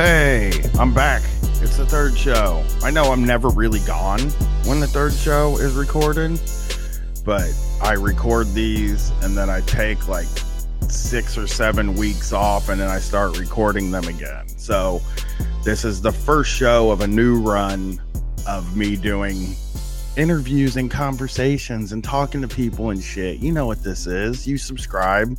Hey, I'm back. It's the third show. I know I'm never really gone when the third show is recorded, but I record these and then I take like six or seven weeks off and then I start recording them again. So this is the first show of a new run of me doing interviews and conversations and talking to people and shit. You know what this is. You subscribe.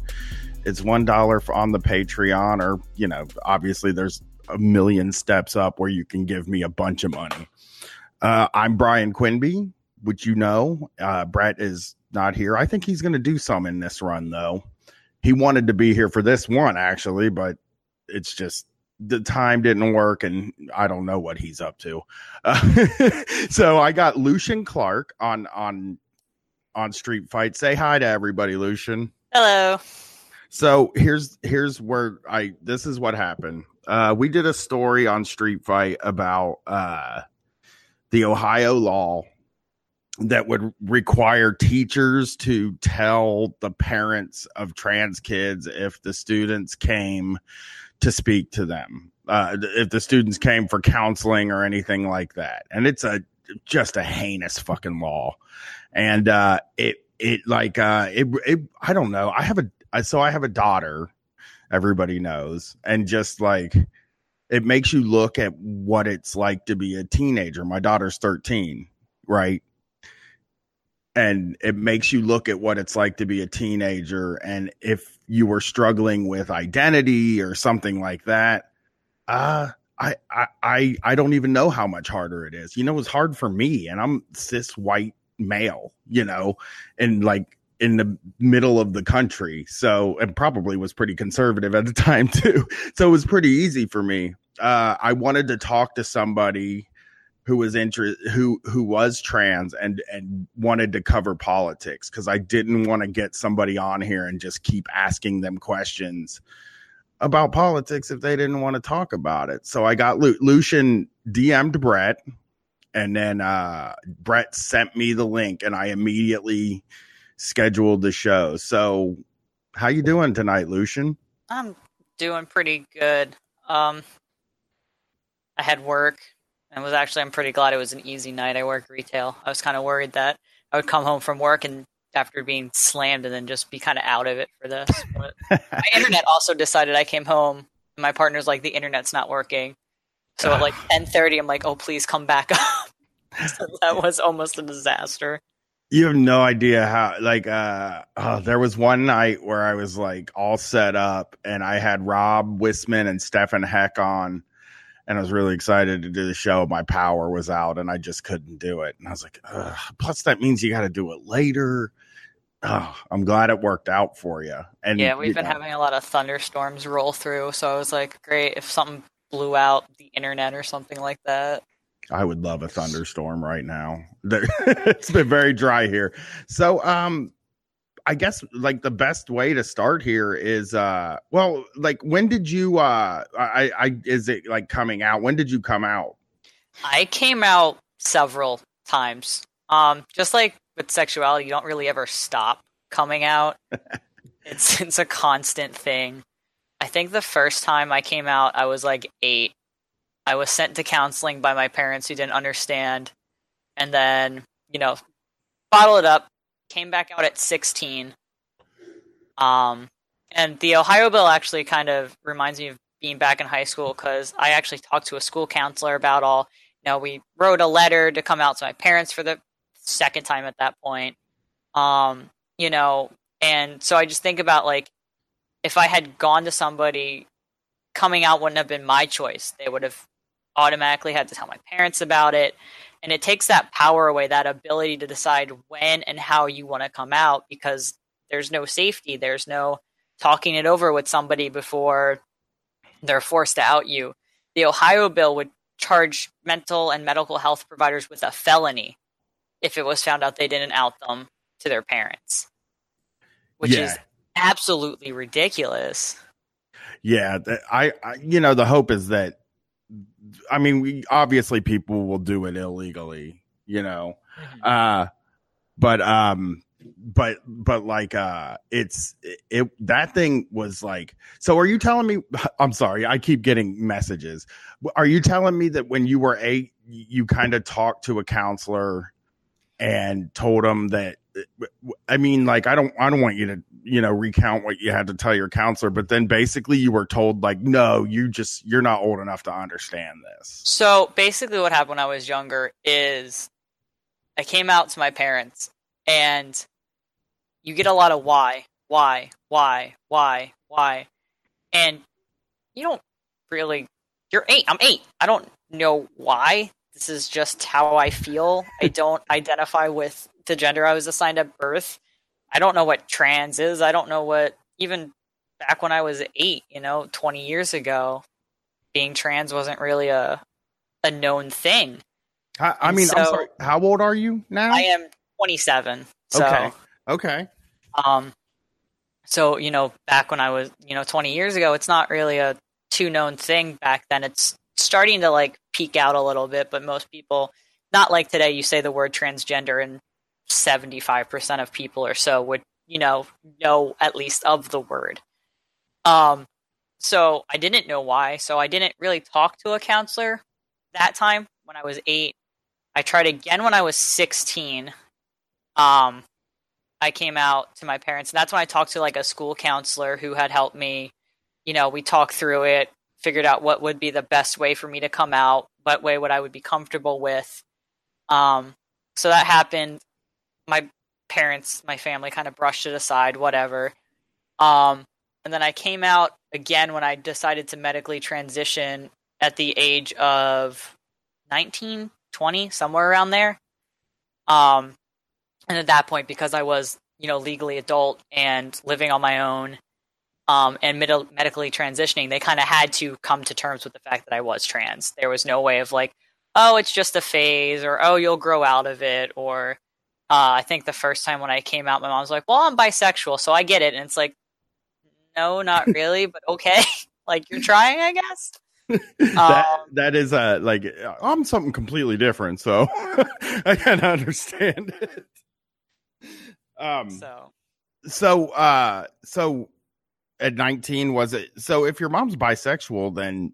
It's one dollar on the Patreon, or you know, obviously there's a million steps up where you can give me a bunch of money. Uh, I'm Bryan Quinby, which you know. Uh, Brett is not here. I think he's going to do some in this run, though. He wanted to be here for this one, actually, but it's just the time didn't work, and I don't know what he's up to. Uh, so I got Lucian Clark on on on Street Fight. Say hi to everybody, Lucian. Hello. So here's here's where I this is what happened. Uh, we did a story on Street Fight about uh, the Ohio law that would require teachers to tell the parents of trans kids if the students came to speak to them, uh, if the students came for counseling or anything like that. And it's a just a heinous fucking law, and uh, it it like uh, it it I don't know. I have a so I have a daughter everybody knows and just like it makes you look at what it's like to be a teenager my daughter's 13 right and it makes you look at what it's like to be a teenager and if you were struggling with identity or something like that uh I, I I don't even know how much harder it is. You know, it's hard for me, and I'm cis white male. You know, and like in the middle of the country. So, and probably was pretty conservative at the time too. So it was pretty easy for me. Uh, I wanted to talk to somebody who was interest who who was trans and and wanted to cover politics because I didn't want to get somebody on here and just keep asking them questions about politics if they didn't want to talk about it. So I got Lu- Lucian DM'd Brett, and then uh, Brett sent me the link, and I immediately scheduled the show. So, how you doing tonight, Lucian? I'm doing pretty good. Um, I had work and was actually I'm pretty glad it was an easy night. I work retail. I was kind of worried that I would come home from work and after being slammed and then just be kind of out of it for this. But my internet also decided I came home and my partner's like the internet's not working. So at like 10:30 I'm like, "Oh, please come back up." so that was almost a disaster. You have no idea how like uh oh, there was one night where I was like all set up and I had Rob Wisman and Stefan Heck on and I was really excited to do the show. My power was out and I just couldn't do it. And I was like, Ugh. plus that means you got to do it later. Oh, I'm glad it worked out for you. And yeah, we've been know, having a lot of thunderstorms roll through, so I was like, great if something blew out the internet or something like that. I would love a thunderstorm right now. it's been very dry here. So, um, I guess like the best way to start here is uh well like when did you uh I I is it like coming out? When did you come out? I came out several times. Um just like with sexuality you don't really ever stop coming out. It's it's a constant thing. I think the first time I came out I was like 8 I was sent to counseling by my parents who didn't understand and then you know bottle it up came back out at 16. Um, and the Ohio bill actually kind of reminds me of being back in high school because I actually talked to a school counselor about all. You know, we wrote a letter to come out to my parents for the second time at that point. Um, you know, and so I just think about like if I had gone to somebody, coming out wouldn't have been my choice. They would have automatically had to tell my parents about it. And it takes that power away that ability to decide when and how you want to come out because there's no safety. There's no talking it over with somebody before they're forced to out you. The ohio bill would charge mental and medical health providers with a felony if it was found out they didn't out them to their parents which yeah. is absolutely ridiculous. Yeah I, I you know the hope is that I mean, we obviously people will do it illegally, you know. Mm-hmm. Uh but um but but like uh it's it that thing was like so are you telling me i'm sorry i keep getting messages are you telling me that when you were eight you kind of talked to a counselor and told him that i mean like i don't i don't want you to you know recount what you had to tell your counselor but then basically you were told like no you just you're not old enough to understand this So basically, what happened when I was younger is I came out to my parents, and you get a lot of why, why, why, why, why, and you don't really. You're eight. I'm eight. I don't know why. This is just how I feel. I don't identify with the gender I was assigned at birth. I don't know what trans is. I don't know what even back when I was eight. You know, twenty years ago, being trans wasn't really a a known thing. i, I mean i'm so- sorry how old are you now I am 27. So, okay okay um, so you know, back when I was, you know, 20 years ago, it's not really a too known thing back then. It's starting to like peak out a little bit, but most people, not like today, you say the word transgender and 75% of people or so would, you know, know at least of the word. Um, so I didn't know why. So I didn't really talk to a counselor that time when I was eight. I tried again when I was 16. Um, I came out to my parents, and that's when I talked to like a school counselor who had helped me. You know, we talked through it, figured out what would be the best way for me to come out, what way would I would be comfortable with. Um, so that happened. My parents, my family kind of brushed it aside, whatever. Um, and then I came out again when I decided to medically transition at the age of 19, 20, somewhere around there. Um, and at that point, because I was, you know, legally adult and living on my own, um, and med- medically transitioning, they kind of had to come to terms with the fact that I was trans. There was no way of like, oh, it's just a phase, or oh, you'll grow out of it, or uh, I think the first time when I came out, my mom was like, "Well, I'm bisexual, so I get it," and it's like, no, not really, but okay, like you're trying, I guess. that, Um, that is uh like i'm something completely different so i can understand it um So so uh so at 19 was it so if your mom's bisexual then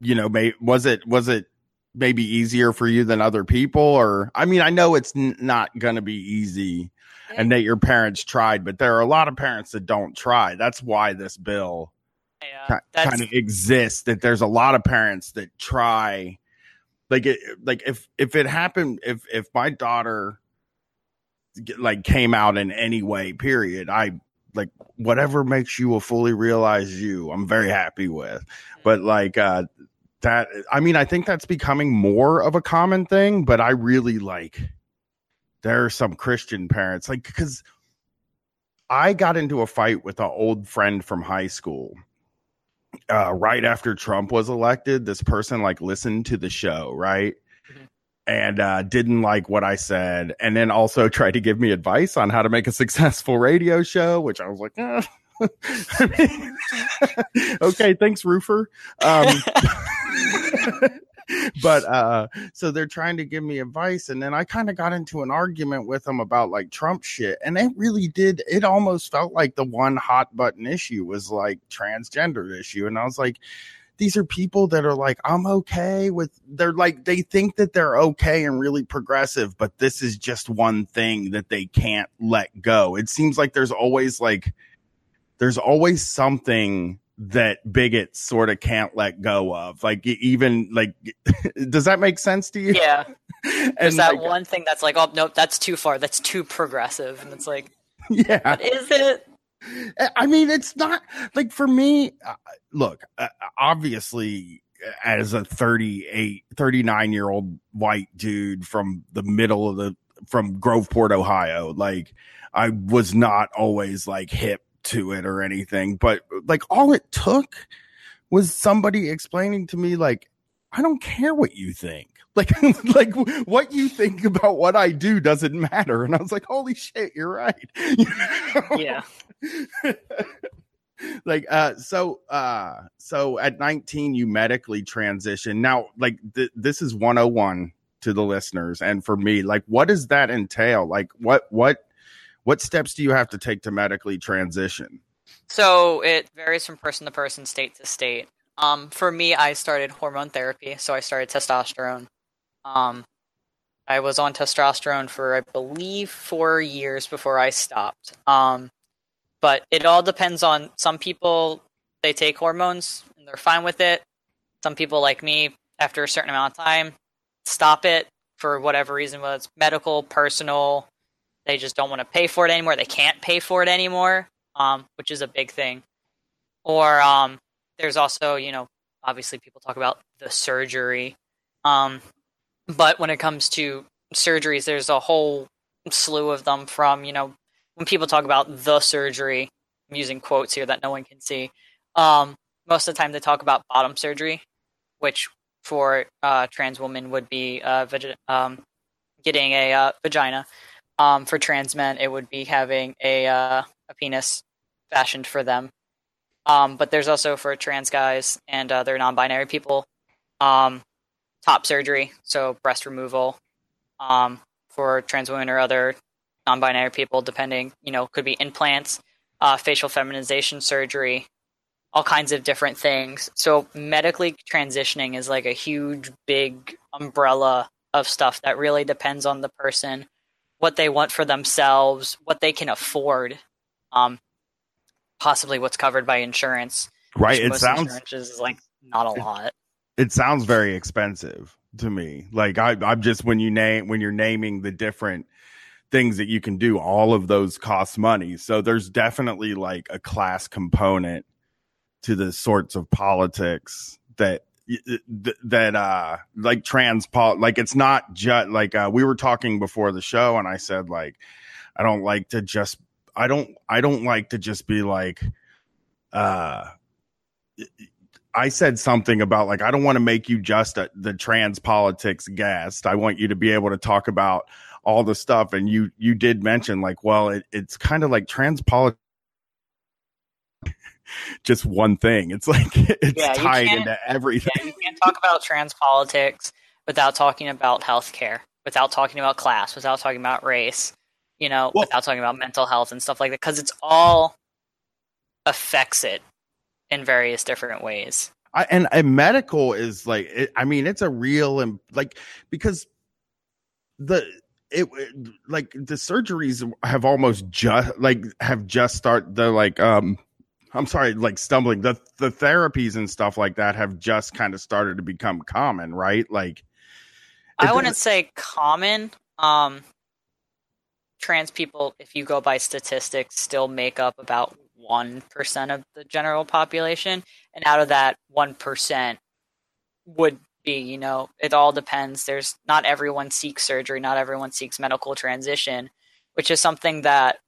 you know may, was it was it maybe easier for you than other people? Or i mean i know it's n- not gonna be easy and that your parents tried but there are a lot of parents that don't try. That's why this bill yeah, kind of exists that there's a lot of parents that try. Like it like if if it happened if if my daughter like came out in any way period i like whatever makes you a fully realized you i'm very happy with but like uh that i mean i think that's becoming more of a common thing but i really like there are some christian parents like because i got into a fight with an old friend from high school uh, right after Trump was elected, this person like listened to the show, right? And uh, didn't like what I said, and then also tried to give me advice on how to make a successful radio show, which I was like, eh. Okay, thanks, roofer. Um, but uh so they're trying to give me advice and then i kind of got into an argument with them about like trump shit and it really did it almost felt like the one hot button issue was like transgender issue and i was like these are people that are like i'm okay with they're like they think that they're okay and really progressive but this is just one thing that they can't let go it seems like there's always like there's always something that bigots sort of can't let go of like even like does that make sense to you yeah. and There's that like, one thing that's like, oh no, that's too far. That's too progressive, and it's like, yeah is it? I mean, it's not like for me. Uh, look, uh, obviously, as a 38, 39 year old white dude from the middle of the from Groveport, Ohio, like I was not always like hip to it or anything, but like all it took was somebody explaining to me, like, I don't care what you think. Like, like what you think about what I do doesn't matter. And I was like, holy shit, you're right. You know? Yeah. like uh so uh so at 19 you medically transition now like th- this is 101 to the listeners and for me like what does that entail like what what what steps do you have to take to medically transition? So it varies from person to person, state to state. Um, for me, I started hormone therapy, so I started testosterone. Um, I was on testosterone for, I believe, four years before I stopped. Um, but it all depends on some people, they take hormones and they're fine with it. Some people, like me, after a certain amount of time, stop it for whatever reason, whether it's medical, personal, they just don't want to pay for it anymore. They can't pay for it anymore, um, which is a big thing. Or um, there's also, you know, obviously people talk about the surgery. Um, but when it comes to surgeries, there's a whole slew of them from, you know, when people talk about the surgery, I'm using quotes here that no one can see. Um, most of the time they talk about bottom surgery, which for uh, trans women would be uh, um, getting a uh, vagina. Um, for trans men, it would be having a uh, a penis fashioned for them. Um, but there's also for trans guys and other non-binary people, um, top surgery, so breast removal. Um, for trans women or other non-binary people, depending, you know, could be implants, uh, facial feminization surgery, all kinds of different things. So medically transitioning is like a huge, big umbrella of stuff that really depends on the person what they want for themselves, what they can afford, um, possibly what's covered by insurance. Right. It sounds is like not a lot. It sounds very expensive to me. Like I, I'm just when you name when you're naming the different things that you can do, all of those cost money. So there's definitely like a class component to the sorts of politics that that uh like trans like it's not just like uh we were talking before the show and I said like I don't like to just I don't I don't like to just be like uh I said something about like I don't want to make you just a, the trans politics guest. I want you to be able to talk about all the stuff and you you did mention like well it, it's kind of like trans politics just one thing. It's like it's yeah, tied into everything. Yeah, you can't talk about trans politics without talking about healthcare, without talking about class, without talking about race, you know, well, without talking about mental health and stuff like that, because it's all affects it in various different ways. I, and a medical is like, it, I mean, it's a real and like because the it like the surgeries have almost just like have just start the like um I'm sorry, like stumbling. The the therapies and stuff like that have just kind of started to become common, right? Like I wouldn't say common. Um trans people, if you go by statistics, still make up about one percent of the general population. And out of that one percent would be, you know, it all depends. There's not everyone seeks surgery, not everyone seeks medical transition, which is something that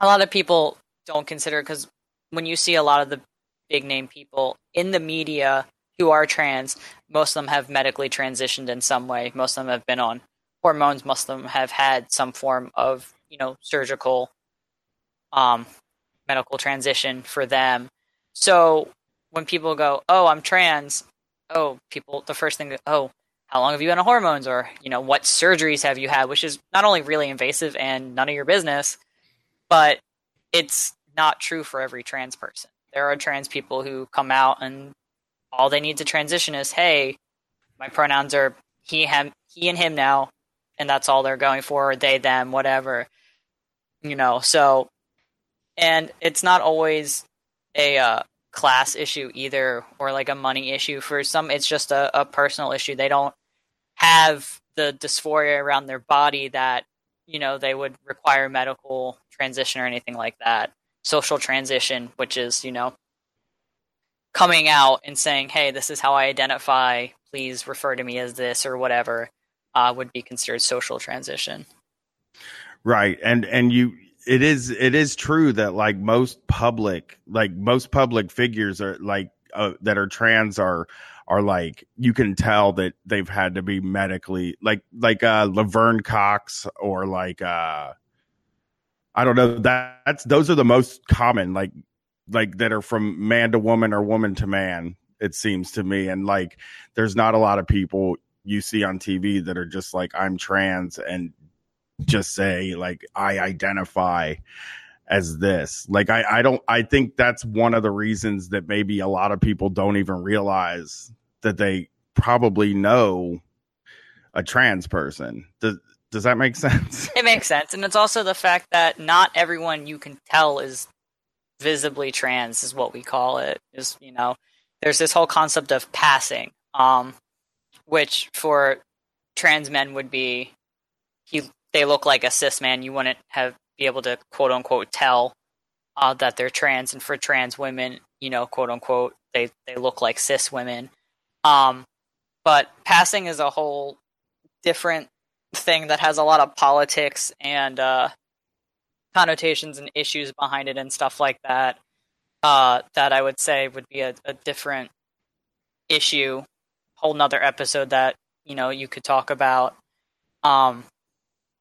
a lot of people don't consider because when you see a lot of the big name people in the media who are trans, most of them have medically transitioned in some way. Most of them have been on hormones. Most of them have had some form of, you know, surgical, um, medical transition for them. So when people go, "Oh, I'm trans," oh, people, the first thing, oh, how long have you been on hormones, or you know, what surgeries have you had? Which is not only really invasive and none of your business, but it's not true for every trans person. There are trans people who come out and all they need to transition is, hey, my pronouns are he, him, he and him now, and that's all they're going for, they, them, whatever. You know, so, and it's not always a uh, class issue either, or like a money issue. For some, it's just a, a personal issue. They don't have the dysphoria around their body that you know they would require medical transition or anything like that social transition, which is, you know, coming out and saying, hey, this is how I identify, please refer to me as this or whatever, uh, would be considered social transition. Right. And, and you, it is, it is true that like most public, like most public figures are like, uh, that are trans are, are like you can tell that they've had to be medically like like uh Laverne Cox or like uh I don't know. That, that's those are the most common, like like that are from man to woman or woman to man. It seems to me, and like there's not a lot of people you see on TV that are just like I'm trans and just say like I identify as this. Like I, I don't I think that's one of the reasons that maybe a lot of people don't even realize that they probably know a trans person. Does does that make sense? It makes sense. And it's also the fact that not everyone you can tell is visibly trans is what we call it. Is you know, there's this whole concept of passing. Um which for trans men would be he they look like a cis man. You wouldn't have be able to quote unquote tell uh, that they're trans, and for trans women, you know, quote unquote, they they look like cis women. Um, but passing is a whole different thing that has a lot of politics and uh, connotations and issues behind it and stuff like that. Uh, that I would say would be a, a different issue, whole nother episode that you know you could talk about. Um,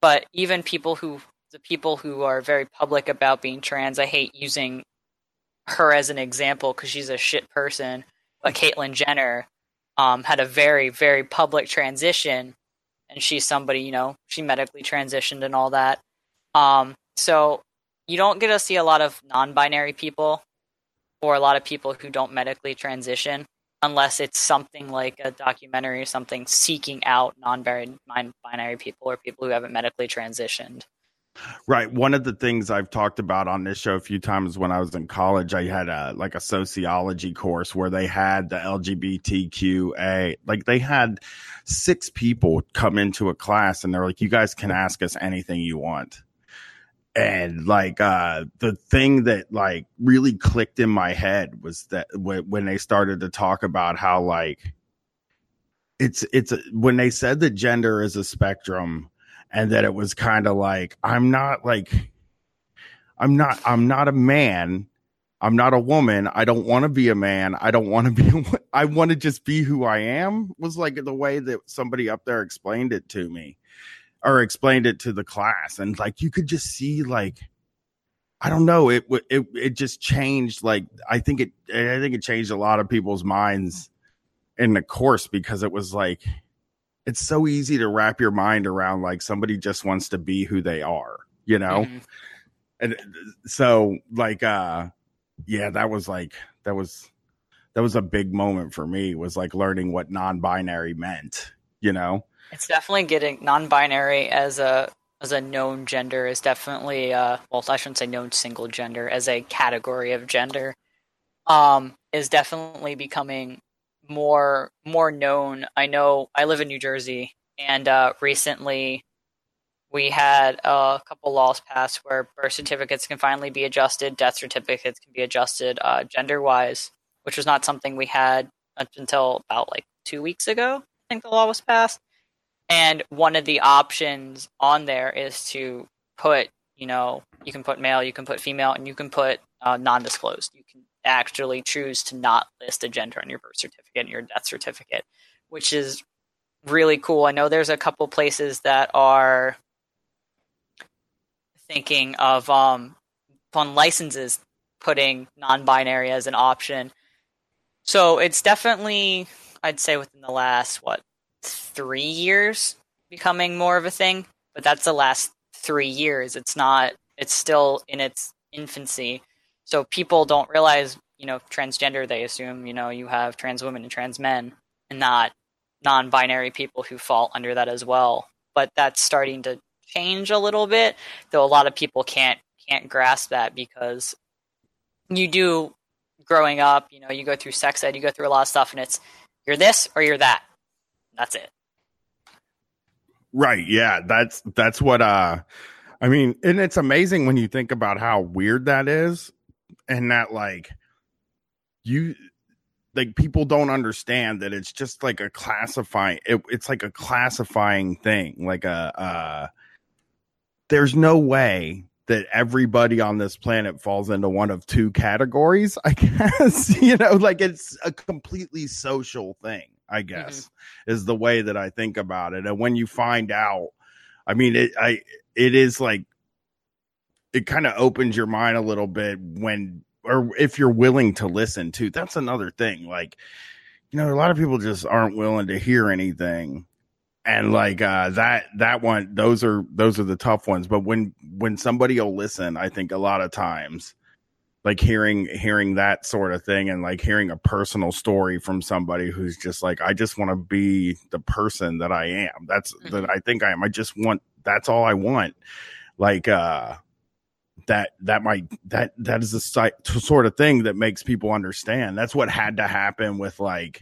but even people who the people who are very public about being trans, I hate using her as an example because she's a shit person. But Caitlyn Jenner um, had a very, very public transition, and she's somebody, you know, she medically transitioned and all that. Um, so you don't get to see a lot of non binary people or a lot of people who don't medically transition unless it's something like a documentary or something seeking out non-binary people or people who haven't medically transitioned. Right. One of the things I've talked about on this show a few times when I was in college, I had a like a sociology course where they had the LGBTQA, like they had six people come into a class and they're like, you guys can ask us anything you want and like uh the thing that like really clicked in my head was that w- when they started to talk about how like it's it's when they said that gender is a spectrum and that it was kind of like i'm not like i'm not i'm not a man. I'm not a woman. I don't want to be a man. I don't want to be i want to just be who i am was like the way that somebody up there explained it to me or explained it to the class and like you could just see like I don't know it it it just changed like I think it I think it changed a lot of people's minds in the course because it was like it's so easy to wrap your mind around like somebody just wants to be who they are, you know? Mm-hmm. And so like uh yeah, that was like that was that was a big moment for me was like learning what non-binary meant, you know? It's definitely getting non-binary as a as a known gender is definitely uh well I shouldn't say known single gender as a category of gender um is definitely becoming more more known. I know I live in New Jersey and uh recently we had a couple laws passed where birth certificates can finally be adjusted, death certificates can be adjusted uh, gender wise, which was not something we had up until about like two weeks ago. I think the law was passed. And one of the options on there is to put, you know, you can put male, you can put female, and you can put uh, non-disclosed. You can actually choose to not list a gender on your birth certificate and your death certificate, which is really cool. I know there's a couple places that are thinking of um, on licenses putting non-binary as an option. So it's definitely, I'd say, within the last what three years becoming more of a thing, but that's the last three years. It's not, it's still in its infancy. So people don't realize, you know, transgender, they assume, you know, you have trans women and trans men and not non binary people who fall under that as well. But that's starting to change a little bit, though a lot of people can't can't grasp that because you do growing up, you know, you go through sex ed, you go through a lot of stuff and it's you're this or you're that. That's it. Right. Yeah. That's that's what uh I mean, and it's amazing when you think about how weird that is and that like you like people don't understand that it's just like a classifying it, it's like a classifying thing like a uh there's no way that everybody on this planet falls into one of two categories i guess you know like it's a completely social thing I mm-hmm. guess mm-hmm. is the way that I think about it. And when you find out, I mean, it, I, it is like, it kind of opens your mind a little bit when, or if you're willing to listen to, that's another thing. Like, you know, a lot of people just aren't willing to hear anything and like uh that that one those are those are the tough ones but when when somebody will listen i think a lot of times like hearing hearing that sort of thing and like hearing a personal story from somebody who's just like i just want to be the person that i am. That's mm-hmm. that i think i am. I just want that's all i want. Like uh that that might that that is the sort of thing that makes people understand. That's what had to happen with like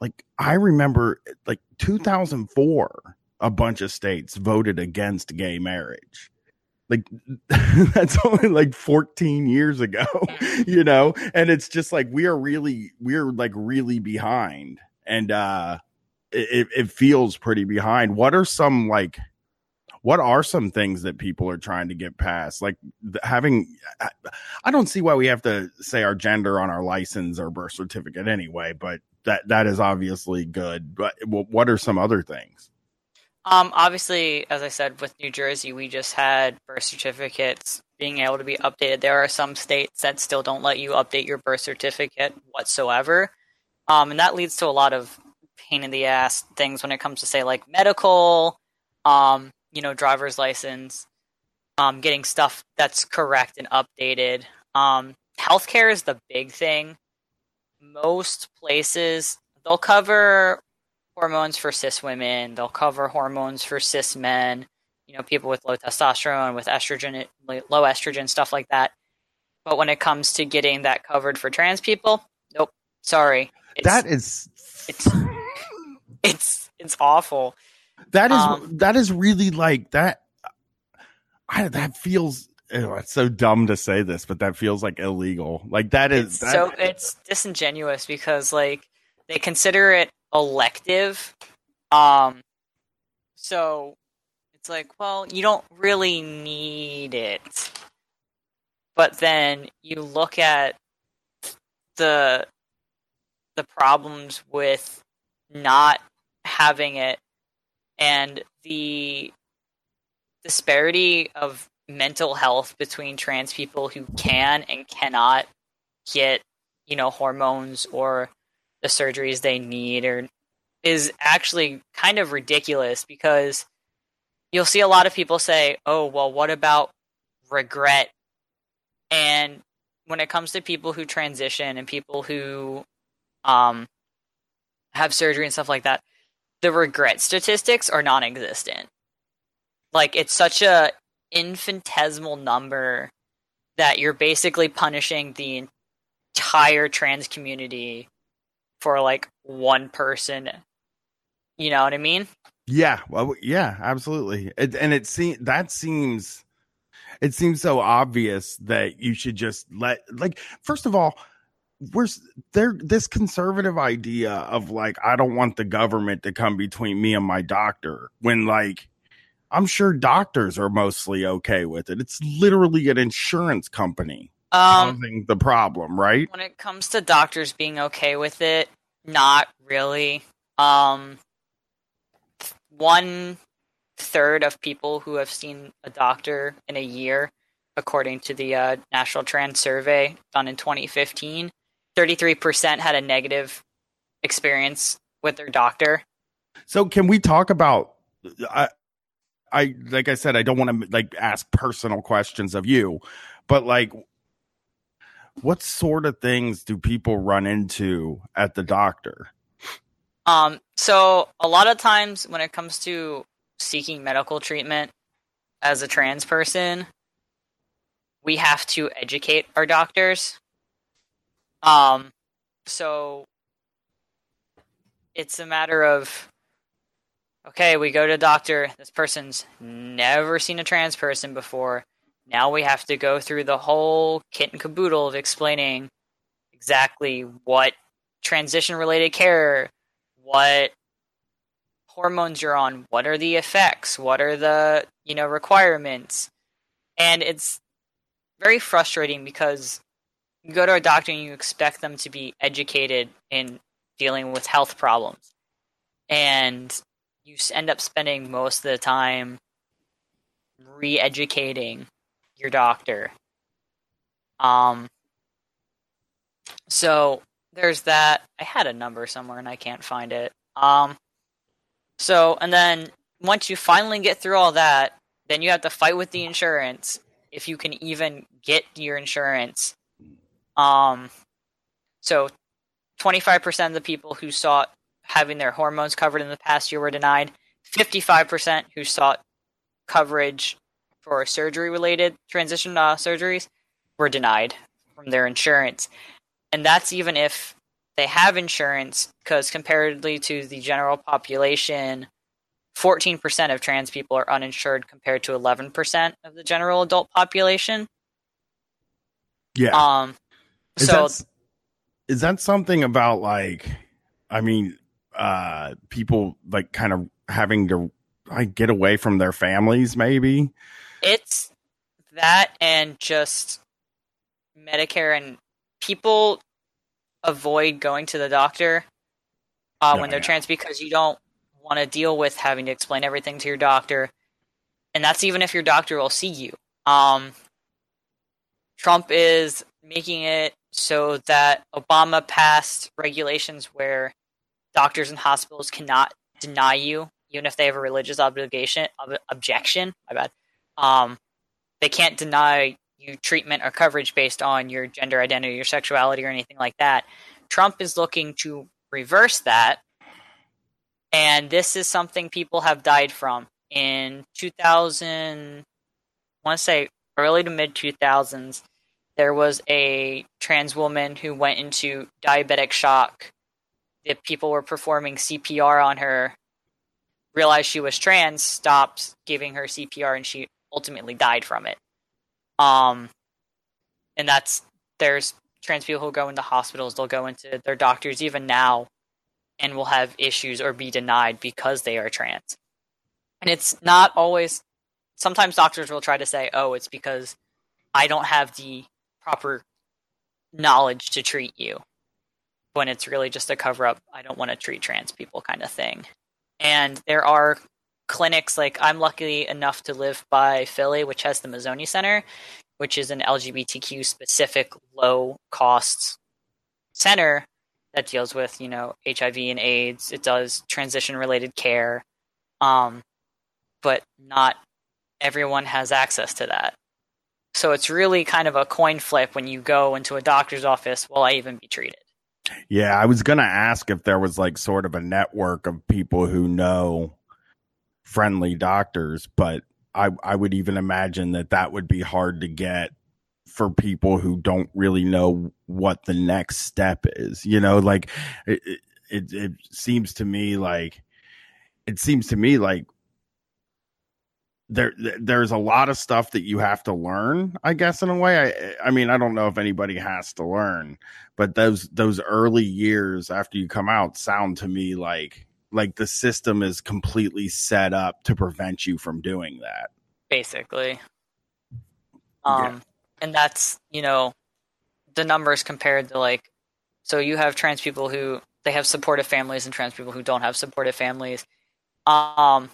like i remember like 2004 a bunch of states voted against gay marriage like that's only like 14 years ago you know? And it's just like we are really we're like really behind. And uh it, it feels pretty behind. What are some like what are some things that people are trying to get past? Like having i don't see why we have to say our gender on our license or birth certificate anyway but that that is obviously good. But what are some other things um, obviously, as I said, with New Jersey, we just had birth certificates being able to be updated. There are some states that still don't let you update your birth certificate whatsoever. Um, and that leads to a lot of pain in the ass things when it comes to, say, like medical, um, you know, driver's license, um, getting stuff that's correct and updated. Um, healthcare is the big thing. Most places, they'll cover hormones for cis women. They'll cover hormones for cis men. You know, people with low testosterone, with estrogen, low estrogen, stuff like that. But when it comes to getting that covered for trans people, nope. Sorry. It's, that is it's it's it's awful. That is um, that is really like that. I, that feels oh, it's so dumb to say this, but that feels like illegal. Like that is that, so it's disingenuous because like they consider it elective. Um, so it's like, well, you don't really need it. But then you look at the the problems with not having it and the disparity of mental health between trans people who can and cannot get, you know, hormones or the surgeries they need or is actually kind of ridiculous because you'll see a lot of people say, "Oh, well, what about regret?" And when it comes to people who transition and people who um, have surgery and stuff like that, the regret statistics are non-existent. Like it's such a infinitesimal number that you're basically punishing the entire trans community for like one person. You know what I mean? Yeah, well, yeah, absolutely. It, and it seems that seems it seems so obvious that you should just let like first of all we're there this conservative idea of like i don't want the government to come between me and my doctor when like i'm sure doctors are mostly okay with it it's literally an insurance company um, causing the problem, right? When it comes to doctors being okay with it, not really. Um, one third of people who have seen a doctor in a year, according to the uh, National Trans Survey done in 2015, 33% had a negative experience with their doctor. So, can we talk about? I, I like I said, I don't want to like ask personal questions of you, but like what sort of things do people run into at the doctor? Um, so a lot of times when it comes to seeking medical treatment as a trans person, we have to educate our doctors. Um, so it's a matter of okay, we go to a doctor. This person's never seen a trans person before. Now we have to go through the whole kit and caboodle of explaining exactly what transition related care, what hormones you're on, what are the effects, what are the, you know, requirements. And it's very frustrating because you go to a doctor and you expect them to be educated in dealing with health problems. And you end up spending most of the time re educating your doctor. Um, so there's that. I had a number somewhere and I can't find it. Um, So, and then once you finally get through all that, then you have to fight with the insurance if you can even get your insurance. Um, so 25% of the people who sought having their hormones covered in the past year were denied. 55% who sought coverage for surgery related transition uh, surgeries were denied from their insurance. And that's even if they have insurance, because comparatively to the general population, 14% of trans people are uninsured compared to 11% of the general adult population. Yeah. Um, Is so that, is that something about like, I mean, uh, people like kind of having to like get away from their families, maybe? It's that and just Medicare and people avoid going to the doctor uh, when they're yeah. trans because you don't want to deal with having to explain everything to your doctor, and that's even if your doctor will see you. Um, Trump is making it so that Obama passed regulations where doctors and hospitals cannot deny you, even if they have a religious obligation ob- objection. My bad. Um, they can't deny you treatment or coverage based on your gender identity, your sexuality, or anything like that. Trump is looking to reverse that, and this is something people have died from in 2000. I want to say early to mid 2000s. There was a trans woman who went into diabetic shock. The people were performing CPR on her, realized she was trans, stopped giving her CPR, and she ultimately died from it. Um, and that's there's trans people who go into hospitals, they'll go into their doctors even now, and will have issues or be denied because they are trans. And it's not always. Sometimes doctors will try to say, "Oh, it's because I don't have the proper knowledge to treat you," when it's really just a cover up. I don't want to treat trans people kind of thing. And there are clinics like I'm lucky enough to live by Philly, which has the Mazzoni Center, which is an LGBTQ specific low cost center that deals with, you know, HIV and AIDS. It does transition related care. Um, but not everyone has access to that. So it's really kind of a coin flip when you go into a doctor's office, will I even be treated? Yeah, I was gonna ask if there was like sort of a network of people who know friendly doctors, but I I would even imagine that that would be hard to get for people who don't really know what the next step is. You know, like it it, it, seems to me like it seems to me like there there's a lot of stuff that you have to learn i guess in a way i i mean i don't know if anybody has to learn but those those early years after you come out sound to me like like the system is completely set up to prevent you from doing that basically. Um, and that's you know the numbers compared to like so you have trans people who they have supportive families and trans people who don't have supportive families. Um,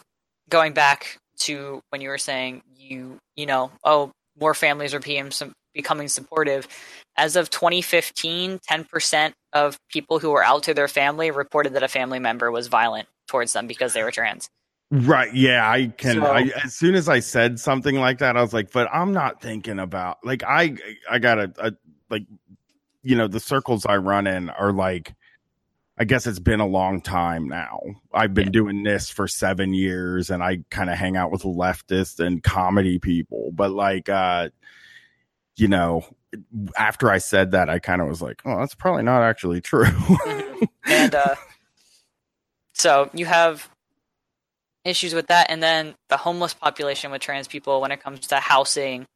going back to when you were saying you you know oh more families are being becoming supportive. As of 2015, 10% of people who were out to their family reported that a family member was violent towards them because they were trans. right yeah i can So- I, as soon as i said something like that i was like but i'm not thinking about like i i got a, a like you know the circles i run in are like I guess it's been a long time now. I've been Yeah. doing this for seven years and I kind of hang out with leftists and comedy people. But like, uh, you know, after I said that, I kind of was like, oh, that's probably not actually true. and uh, so you have issues with that, and then the homeless population with trans people when it comes to housing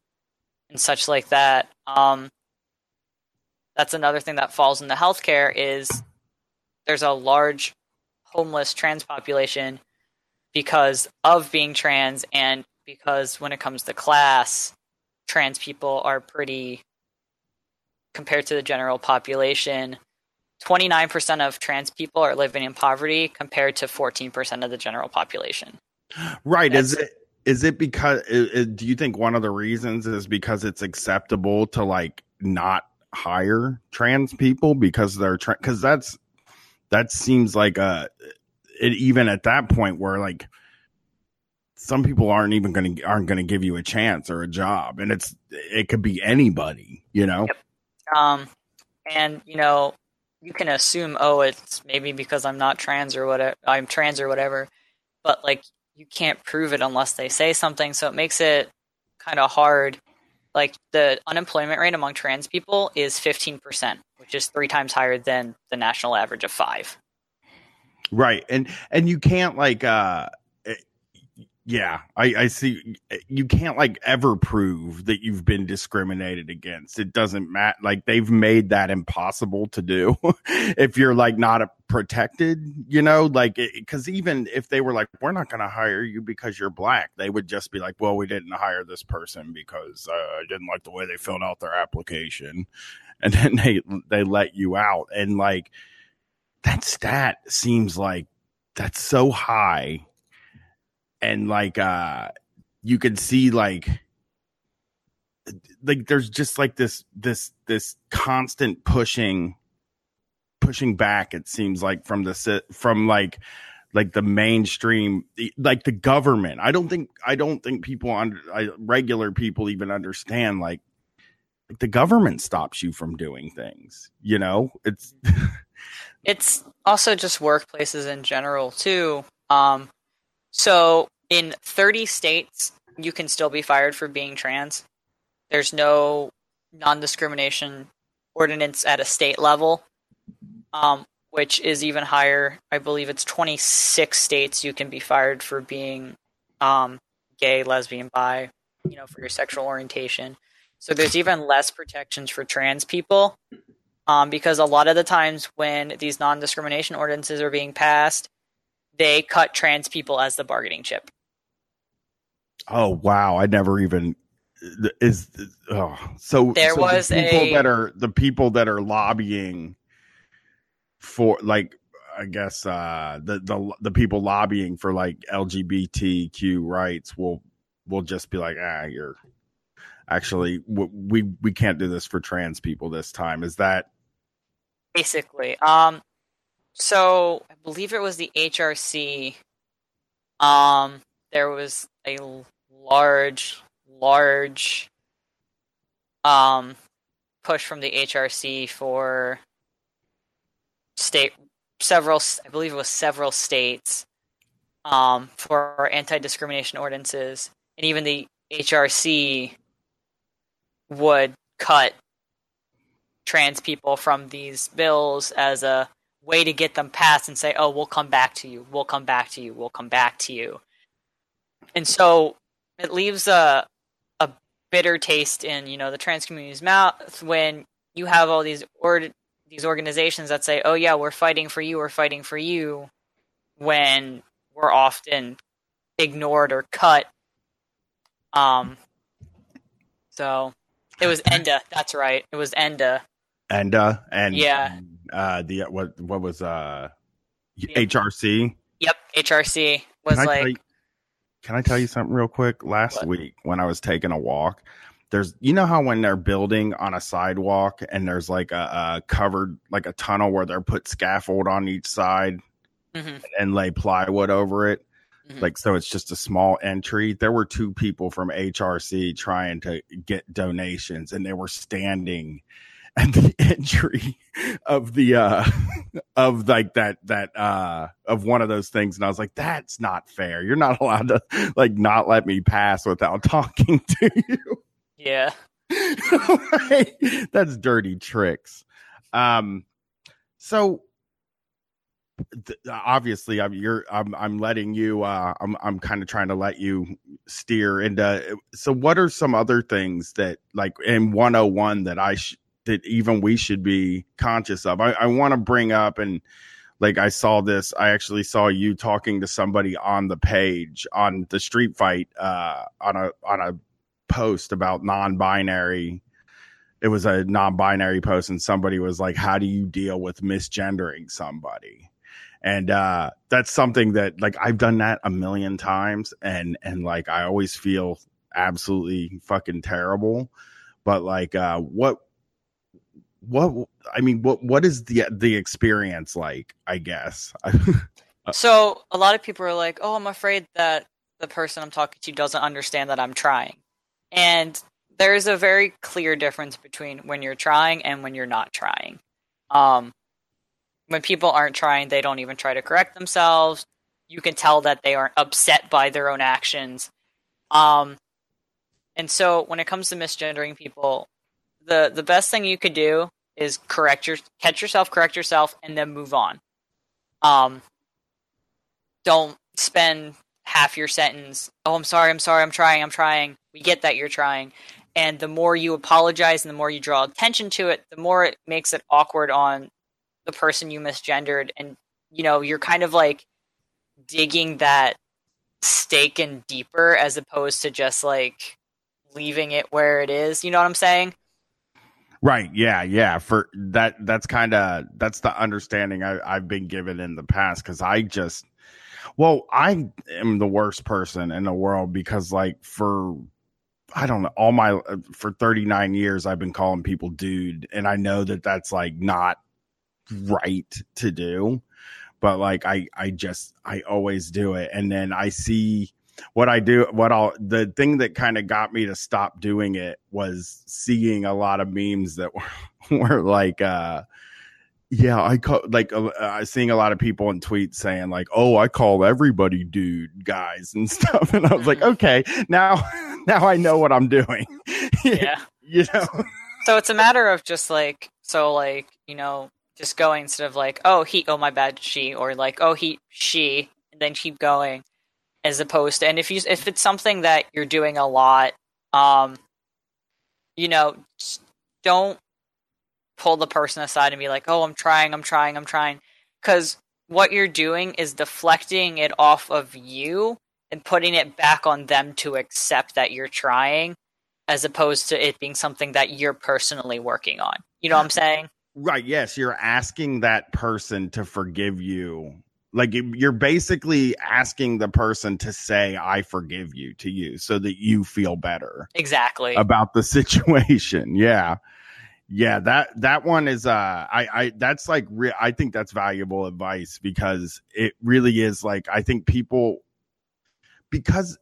and such like that. Um, that's another thing that falls into healthcare is there's a large homeless trans population because of being trans and because when it comes to class, trans people are pretty compared to the general population 29% of trans people are living in poverty compared to 14% of the general population. right. Is it, is it because, do you think one of the reasons is because it's acceptable to like not hire trans people because they're, trans? cause that's, that seems like a, it, even at that point where like some people aren't even going to aren't going to give you a chance or a job and it's it could be anybody you know yep. Um and you know you can assume oh it's maybe because i'm not trans or whatever i'm trans or whatever but like you can't prove it unless they say something. So it makes it kind of hard. Like the unemployment rate among trans people is 15% which is three times higher than the national average of five. Right. And and you can't like uh yeah, I, I see. You can't like ever prove that you've been discriminated against. It doesn't matter. Like they've made that impossible to do if you're like not a protected, you know, like because even if they were like, we're not going to hire you because you're black, they would just be like, well, we didn't hire this person because uh, I didn't like the way they filled out their application, and then they they let you out, and like that stat seems like that's so high and like uh you can see like like there's just like this this this constant pushing pushing back it seems like from the from like like the mainstream like the government. I don't think i don't think people on regular people even understand like like the government stops you from doing things you know? It's it's also just workplaces in general too. Um so in 30 states, you can still be fired for being trans. There's no non discrimination ordinance at a state level, um, which is even higher. I believe it's 26 states you can be fired for being um, gay, lesbian, bi, you know, for your sexual orientation. So there's even less protections for trans people um, because a lot of the times when these non discrimination ordinances are being passed, they cut trans people as the bargaining chip. Oh wow! I never even is oh so there so was the people a, that are the people that are lobbying for like I guess uh the the the people lobbying for like LGBTQ rights will will just be like ah you're actually we we can't do this for trans people this time is that basically um so I believe it was the HRC um there was a large, large um, push from the HRC for state several I believe it was several states um, for anti-discrimination ordinances, and even the HRC would cut trans people from these bills as a way to get them passed and say, "Oh, we'll come back to you. We'll come back to you. We'll come back to you." And so it leaves a a bitter taste in you know the trans community's mouth when you have all these or these organizations that say, "Oh yeah, we're fighting for you. We're fighting for you," when we're often ignored or cut. Um. So it was Enda. That's right. It was Enda. Enda and yeah. Uh, the what what was uh HRC? Yep, HRC was like can I tell you something real quick? Last what? week when I was taking a walk, there's you know how when they're building on a sidewalk and there's like a, a covered like a tunnel where they're put scaffold on each side mm-hmm. and lay plywood over it. Mm-hmm. Like so it's just a small entry. There were two people from HRC trying to get donations and they were standing at the entry of the uh of like that that uh of one of those things and I was like that's not fair. You're not allowed to like not let me pass without talking to you. Yeah. that's dirty tricks. Um so obviously I'm you're I'm I'm letting you uh I'm I'm kind of trying to let you steer into so what are some other things that like in 101 that I should that even we should be conscious of. I, I want to bring up and like I saw this. I actually saw you talking to somebody on the page on the street fight uh, on a on a post about non-binary. It was a non-binary post, and somebody was like, "How do you deal with misgendering somebody?" And uh, that's something that like I've done that a million times, and and like I always feel absolutely fucking terrible. But like, uh, what what I mean, what what is the the experience like? I guess. So a lot of people are like, "Oh, I'm afraid that the person I'm talking to doesn't understand that I'm trying," and there's a very clear difference between when you're trying and when you're not trying. Um, when people aren't trying, they don't even try to correct themselves. You can tell that they aren't upset by their own actions. Um, and so when it comes to misgendering people, the the best thing you could do is correct your catch yourself, correct yourself, and then move on. Um, don't spend half your sentence. Oh, I'm sorry, I'm sorry, I'm trying, I'm trying. We get that you're trying. And the more you apologize and the more you draw attention to it, the more it makes it awkward on the person you misgendered. And, you know, you're kind of like digging that stake in deeper as opposed to just like leaving it where it is. You know what I'm saying? Right. Yeah. Yeah. For that, that's kind of that's the understanding I, I've been given in the past because I just, well, I am the worst person in the world because, like, for I don't know, all my uh, for 39 years, I've been calling people dude, and I know that that's like not right to do, but like I, I just, I always do it, and then I see what I do, what I'll, the thing that kind of got me to stop doing it was seeing a lot of memes that were, were like, uh, yeah, I call like uh, seeing a lot of people in tweets saying like, "Oh, I call everybody dude, guys and stuff," and I was like, mm-hmm. "Okay, now, now I know what I'm doing." yeah, you know. So it's a matter of just like, so like, you know, just going instead of like, "Oh, he, oh my bad, she," or like, "Oh, he, she," and then keep going, as opposed to, and if you if it's something that you're doing a lot, um, you know, don't pull the person aside and be like, "Oh, I'm trying, I'm trying, I'm trying," because what you're doing is deflecting it off of you and putting it back on them to accept that you're trying, as opposed to it being something that you're personally working on. You know what I'm saying? Right. Yes, you're asking that person to forgive you. Like you're basically asking the person to say "I forgive you" to you, so that you feel better. Exactly about the situation. Yeah. Yeah, that that one is uh I I that's like re- I think that's valuable advice because it really is like I think people because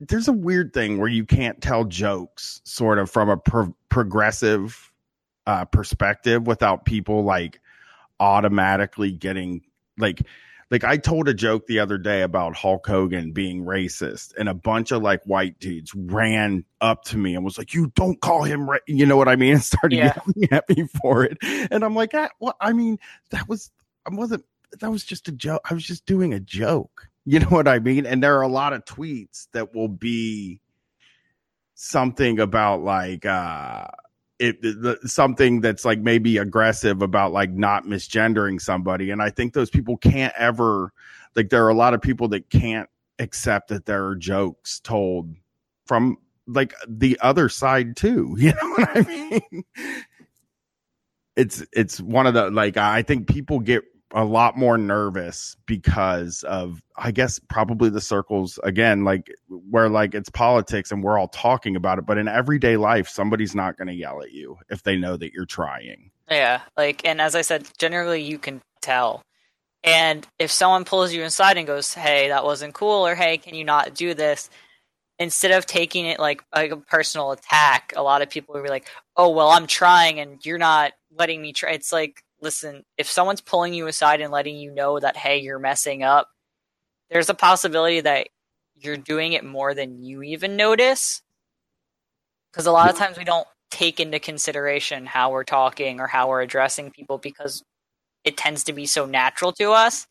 there's a weird thing where you can't tell jokes sort of from a pro- progressive uh perspective without people like automatically getting like like I told a joke the other day about Hulk Hogan being racist, and a bunch of like white dudes ran up to me and was like, "You don't call him," ra-, you know what I mean? And started yeah. yelling at me for it, and I'm like, ah, "Well, I mean, that was I wasn't that was just a joke. I was just doing a joke." You know what I mean? And there are a lot of tweets that will be something about like uh it, the, something that's like maybe aggressive about like not misgendering somebody. And i think those people can't ever like there are a lot of people that can't accept that there are jokes told from like the other side too you know what i mm-hmm. mean? It's it's one of the like i think people get a lot more nervous because of i guess probably the circles again like where like it's politics and we're all talking about it but in everyday life somebody's not going to yell at you if they know that you're trying. Yeah like and as i said generally you can tell. And if someone pulls you inside and goes hey that wasn't cool or hey can you not do this? instead of taking it like, a personal attack a lot of people will be like oh well i'm trying and you're not letting me try. It's like listen, if someone's pulling you aside and letting you know that, hey, you're messing up, there's a possibility that you're doing it more than you even notice. Because a lot of times we don't take into consideration how we're talking or how we're addressing people because it tends to be so natural to us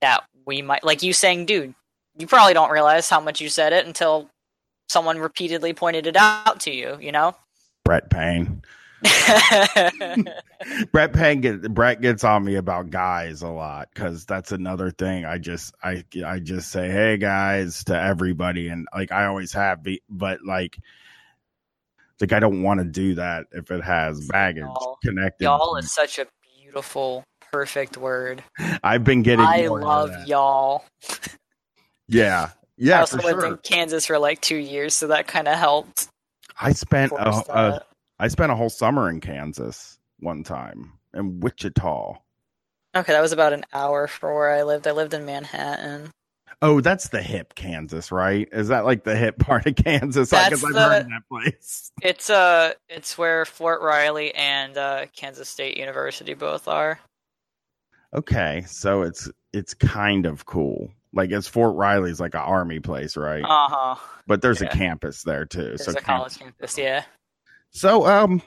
that we might, like you saying, dude, you probably don't realize how much you said it until someone repeatedly pointed it out to you, you know? Brett Payne. Brett Payne get, Brett gets on me about guys a lot because that's another thing. I just I I just say hey guys to everybody and like I always have, be, but like like I don't want to do that if it has baggage y'all, connected. Y'all is such a beautiful, perfect word. I've been getting. I love y'all. Yeah, yeah. I also lived sure. in Kansas for like two years, so that kind of helped. I spent a, a, I spent a whole summer in Kansas one time in Wichita. Okay, that was about an hour from where I lived. I lived in Manhattan. Oh, that's the hip Kansas, right? Is that like the hip part of Kansas? Because I've the- heard that place. It's uh, it's where Fort Riley and uh, Kansas State University both are. Okay, so it's it's kind of cool. Like it's Fort Riley's like an army place, right? Uh huh. but there's a campus there too. There's so a college campus. Yeah. So um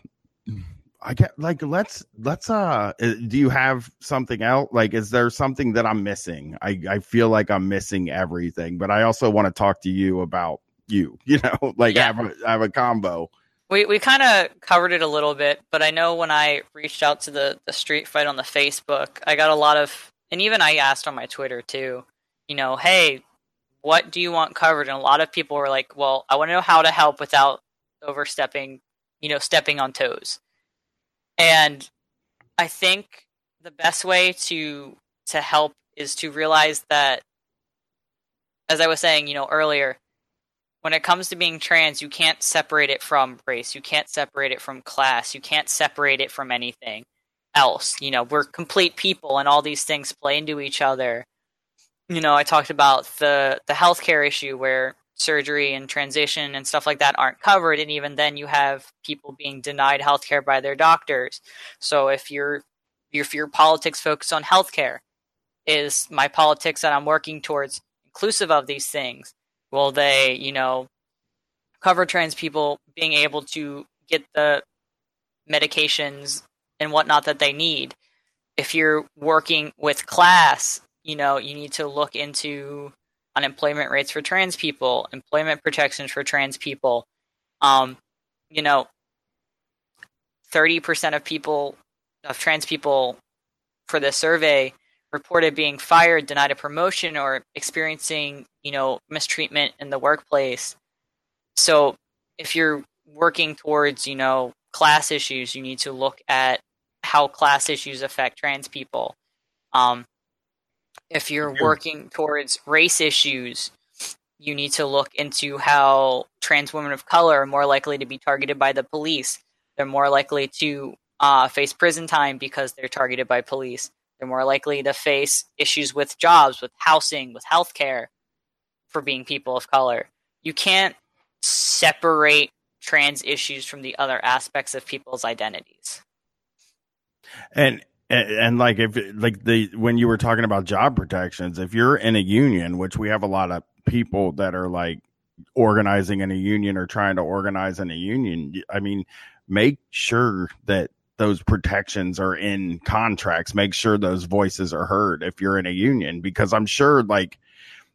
I get like let's let's uh uh, do you have something else like is there something that I'm missing? I I feel like I'm missing everything, but I also want to talk to you about you, you know, like Yeah. have a have a combo. We we kind of covered it a little bit, but I know when I reached out to the the street fight on the Facebook, I got a lot of, and even I asked on my Twitter too. You know, hey, what do you want covered? And a lot of people were like, well, I want to know how to help without overstepping, you know, stepping on toes. And I think the best way to to help is to realize that, as I was saying, you know, earlier, when it comes to being trans, you can't separate it from race. You can't separate it from class. You can't separate it from anything else. You know, we're complete people and all these things play into each other. You know, I talked about the the healthcare issue where surgery and transition and stuff like that aren't covered and even then you have people being denied healthcare by their doctors. So if your if your politics focus on healthcare, is my politics that I'm working towards inclusive of these things? will they you know cover trans people being able to get the medications and whatnot that they need if you're working with class you know you need to look into unemployment rates for trans people employment protections for trans people um you know 30% of people of trans people for this survey reported being fired, denied a promotion, or experiencing, you know, mistreatment in the workplace. So if you're working towards, you know, class issues, you need to look at how class issues affect trans people. Um, if you're working towards race issues, you need to look into how trans women of color are more likely to be targeted by the police. They're more likely to uh, face prison time because they're targeted by police. They're more likely to face issues with jobs, with housing, with healthcare for being people of color. You can't separate trans issues from the other aspects of people's identities. And and, and like if like the when you were talking about job protections, if you're in a union, which we have a lot of people that are like organizing in a union or trying to organize in a union, I mean, make sure that those protections are in contracts. Make sure those voices are heard if you're in a union, because I'm sure like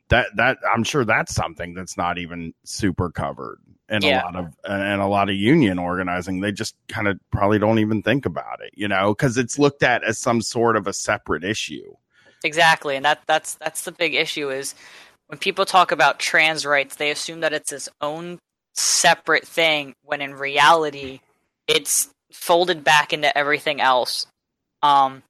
that that I'm sure that's something that's not even super covered in Yeah. a lot of and a lot of union organizing. They just kind of probably don't even think about it, you know, because it's looked at as some sort of a separate issue. Exactly, and that that's that's the big issue is when people talk about trans rights, they assume that it's its own separate thing when in reality it's folded back into everything else. Um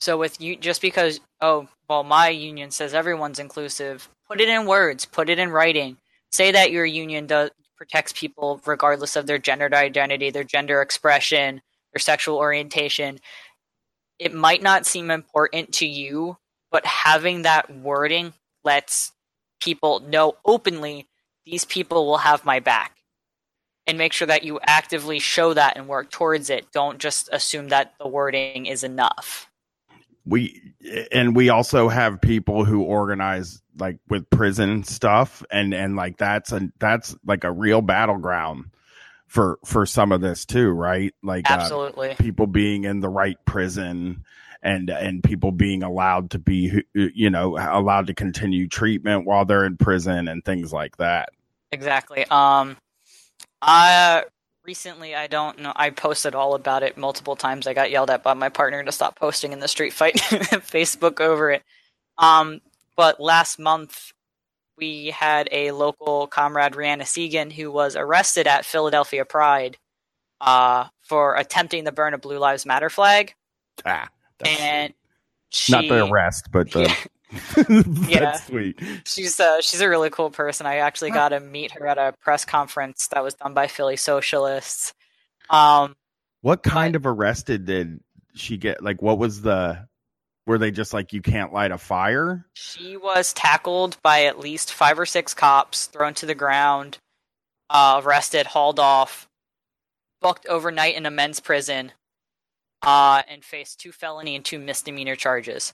so with you just because oh, well my union says everyone's inclusive, put it in words, put it in writing. Say that your union does protects people regardless of their gender identity, their gender expression, their sexual orientation it might not seem important to you, but having that wording lets people know openly these people will have my back. And make sure that you actively show that and work towards it. Don't just assume that the wording is enough. We and we also have people who organize like with prison stuff and and like that's a that's like a real battleground for for some of this too right like uh, Absolutely. people being in the right prison and and people being allowed to be you know allowed to continue treatment while they're in prison and things like that Exactly. Um, I recently I don't know. I posted all about it multiple times. I got yelled at by my partner to stop posting in the street fight Facebook over it. Um, but last month we had a local comrade, Rihanna Segan, who was arrested at Philadelphia Pride uh, for attempting to burn a Blue Lives Matter flag, ah, that's and she not the arrest but the Yeah. that's Yeah. sweet She's uh, she's a really cool person. I actually got to meet her at a press conference that was done by Philly Socialists. Um, what kind of arrested did she get like what was the Were they just like you can't light a fire? She was tackled by at least five or six cops, thrown to the ground, uh, arrested, hauled off, booked overnight in a men's prison, uh, and faced two felony and two misdemeanor charges.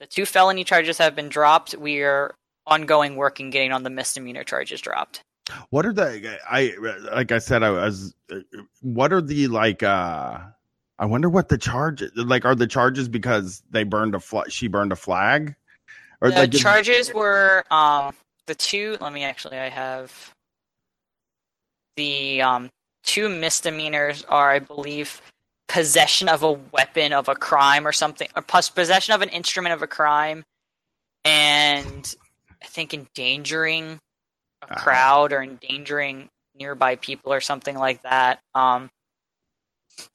The two felony charges have been dropped. We are ongoing work working getting on the misdemeanor charges dropped. What are the I like I said I was what are the like uh I wonder what the charge like are the charges because they burned a flag she burned a flag or the like, charges were um the two let me actually I have the um two misdemeanors are I believe possession of a weapon of a crime or something or possession of an instrument of a crime and I think endangering a uh-huh. crowd or endangering nearby people or something like that. Um,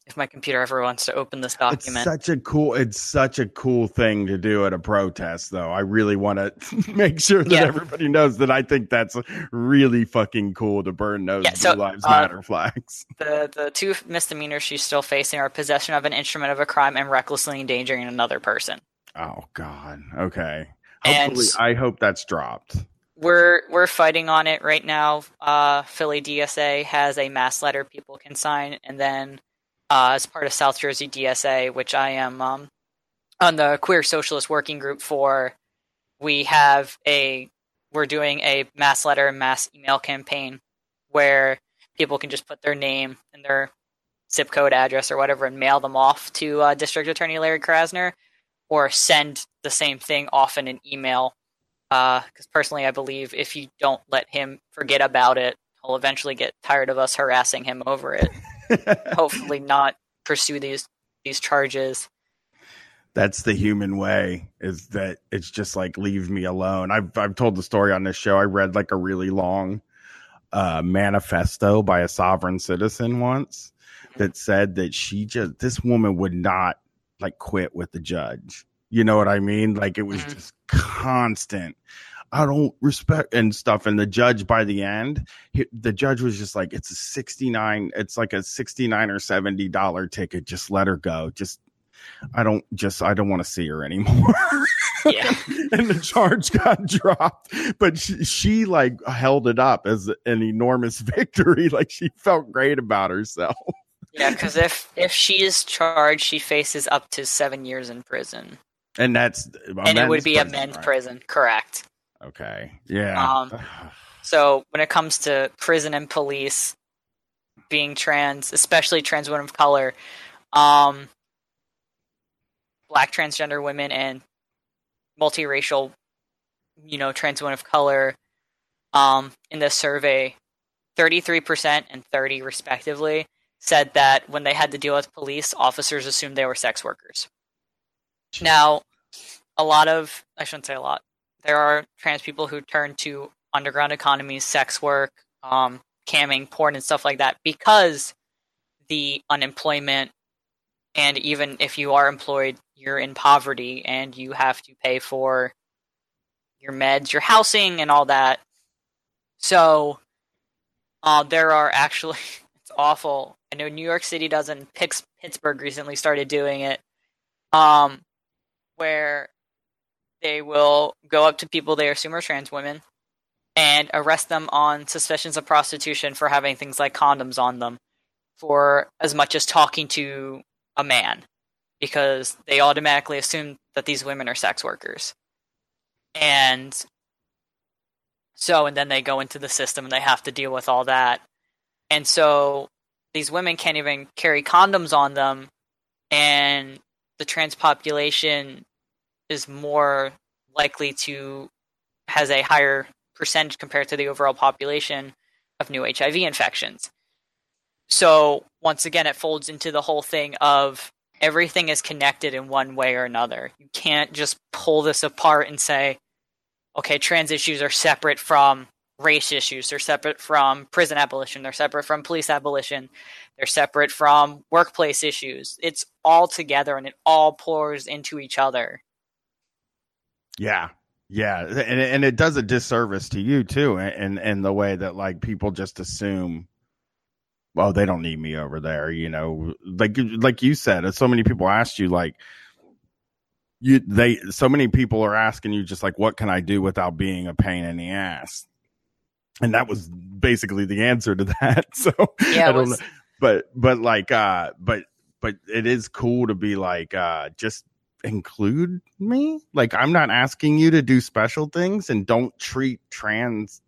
if my computer ever wants to open this document. It's such a cool it's such a cool thing to do at a protest though. I really want to make sure that yeah. everybody knows that I think that's really fucking cool to burn those yeah, so, Lives uh, Matter flags. The the two misdemeanors she's still facing are possession of an instrument of a crime and recklessly endangering another person. Oh god. Okay. Hopefully and I hope that's dropped we're we're fighting on it right now. Uh, Philly DSA has a mass letter people can sign, and then uh, as part of South Jersey DSA, which I am um, on the Queer Socialist Working Group for, we have a we're doing a mass letter and mass email campaign where people can just put their name and their zip code address or whatever and mail them off to uh, District Attorney Larry Krasner, or send the same thing off in an email because uh, personally, I believe if you don't let him forget about it, he'll eventually get tired of us harassing him over it. Hopefully, not pursue these these charges. That's the human way. Is that it's just like leave me alone. I've I've told the story on this show. I read like a really long uh, manifesto by a sovereign citizen once that said that she just this woman would not like quit with the judge you know what I mean? Like it was mm-hmm. just constant. I don't respect and stuff. And the judge by the end, he, the judge was just like, it's a 69, it's like a 69 or $70 ticket. Just let her go. Just, I don't just, I don't want to see her anymore. yeah. and the charge got dropped, but she, she like held it up as an enormous victory. Like she felt great about herself. Yeah, because if if she is charged, she faces up to seven years in prison. And that's and it would be prison, a men's right? prison, correct? Okay, yeah. Um, so when it comes to prison and police being trans, especially trans women of color, um, black transgender women and multiracial, you know, trans women of color, um, in this survey, thirty three percent and thirty respectively said that when they had to deal with police, officers assumed they were sex workers. Now, a lot of, I shouldn't say a lot, there are trans people who turn to underground economies, sex work, um, camming, porn, and stuff like that because the unemployment, and even if you are employed, you're in poverty and you have to pay for your meds, your housing, and all that. So, uh, there are actually, it's awful. I know New York City doesn't. Pittsburgh recently started doing it. Um, where they will go up to people they assume are trans women and arrest them on suspicions of prostitution for having things like condoms on them for as much as talking to a man because they automatically assume that these women are sex workers. And so, and then they go into the system and they have to deal with all that. And so these women can't even carry condoms on them. And the trans population is more likely to has a higher percentage compared to the overall population of new HIV infections. So once again, it folds into the whole thing of everything is connected in one way or another. You can't just pull this apart and say, okay, trans issues are separate from race issues, they're separate from prison abolition, they're separate from police abolition, they're separate from workplace issues. It's all together and it all pours into each other. Yeah. Yeah. And, and it does a disservice to you too. And, and the way that like people just assume, well, they don't need me over there. You know, like, like you said, so many people asked you like, you they so many people are asking you just like what can I do without being a pain in the ass? And that was basically the answer to that. So Yeah, I don't was- know. But but like uh but but it is cool to be like uh just include me. Like I'm not asking you to do special things and don't treat trans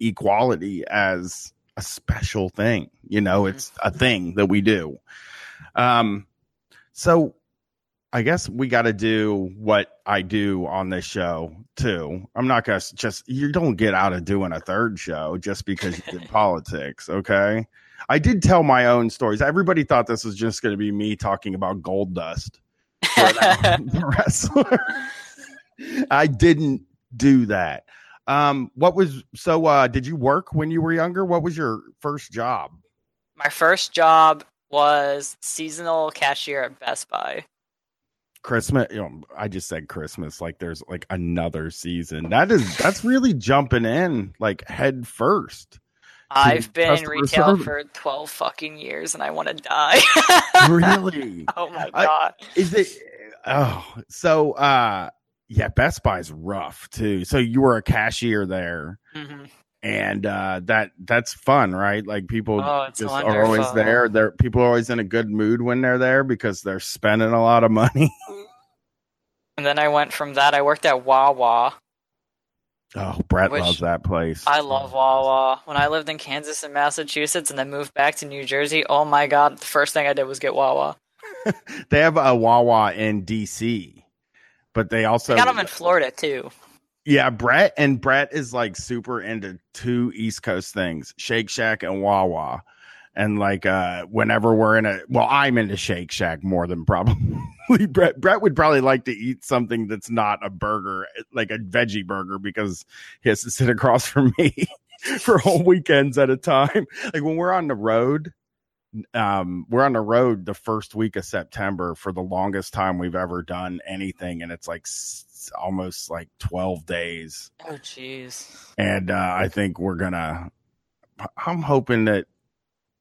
equality as a special thing. You know, Mhm. it's a thing that we do. Um so I guess we got to do what I do on this show too. I'm not to just, you don't get out of doing a third show just because you did politics. Okay. I did tell my own stories. Everybody thought this was just going to be me talking about Goldust, wrestler. I didn't do that. Um, what was, so, uh, did you work when you were younger? What was your first job? My first job was seasonal cashier at Best Buy. Christmas. You know, I just said Christmas. Like there's like another season. That is that's really jumping in like head first. I've been in retail for 12 fucking years and I want to die. Really? oh my I- god. is it? Oh, so uh, yeah. Best Buy's rough too. So you were a cashier there, hmm and uh, that that's fun, right? Like people Oh, just are always wonderful. there. They're people are always in a good mood when they're there because they're spending a lot of money. And then I went from that. I worked at Wawa. Oh, Brett Which- loves that place. I love Wawa. When I lived in Kansas and Massachusetts and then moved back to New Jersey, oh my god, the first thing I did was get Wawa. they have a Wawa in DC, but they also I got them in Florida too. yeah. Brett and Brett is like super into two East Coast things: Shake Shack and Wawa. And like uh whenever we're in a well, I'm into Shake Shack more than probably Brett. Brett would probably like to eat something that's not a burger, like a veggie burger, because he has to sit across from me for whole weekends at a time. Like when we're on the road, um we're on the road the first week of September for the longest time we've ever done anything and it's like s- almost like 12 days Oh jeez. and uh I think we're gonna I'm hoping that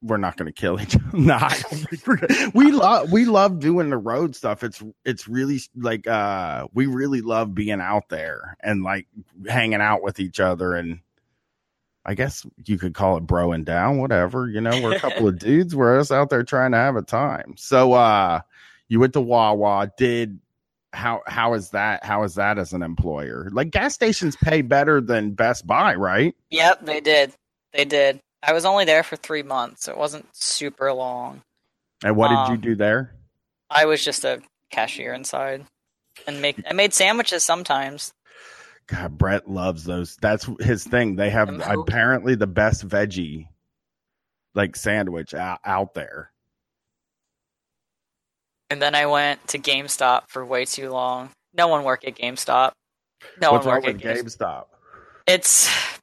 we're not going to kill each other. nah, don't we're we love we love doing the road stuff. It's it's really like uh we really love being out there and like hanging out with each other and I guess you could call it broing down, whatever. You know, we're a couple of dudes. We're us out there trying to have a time. So uh you went to Wawa, did how how is that how is that as an employer? Like gas stations pay better than Best Buy, right? Yep, they did. They did. I was only there for three months. It wasn't super long. And what did you Um, do there? I was just a cashier inside, and make I made sandwiches sometimes. God, Brett loves those. That's his thing. They have apparently the best veggie like sandwich out, out there. And then I went to GameStop for way too long. No one worked at GameStop. No What's one worked at GameStop. GameStop? It's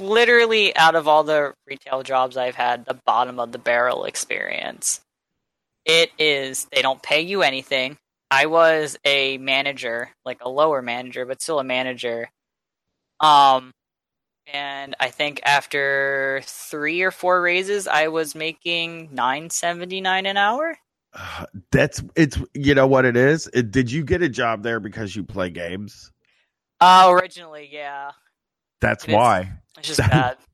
literally out of all the retail jobs I've had, the bottom of the barrel experience. It is, they don't pay you anything. I was a manager, like a lower manager, but still a manager. Um, and I think after three or four raises, I was making nine seventy nine an hour. Uh, That's it's you know what it is. It, did you get a job there because you play games? Uh, originally, yeah, That's why. it's just bad.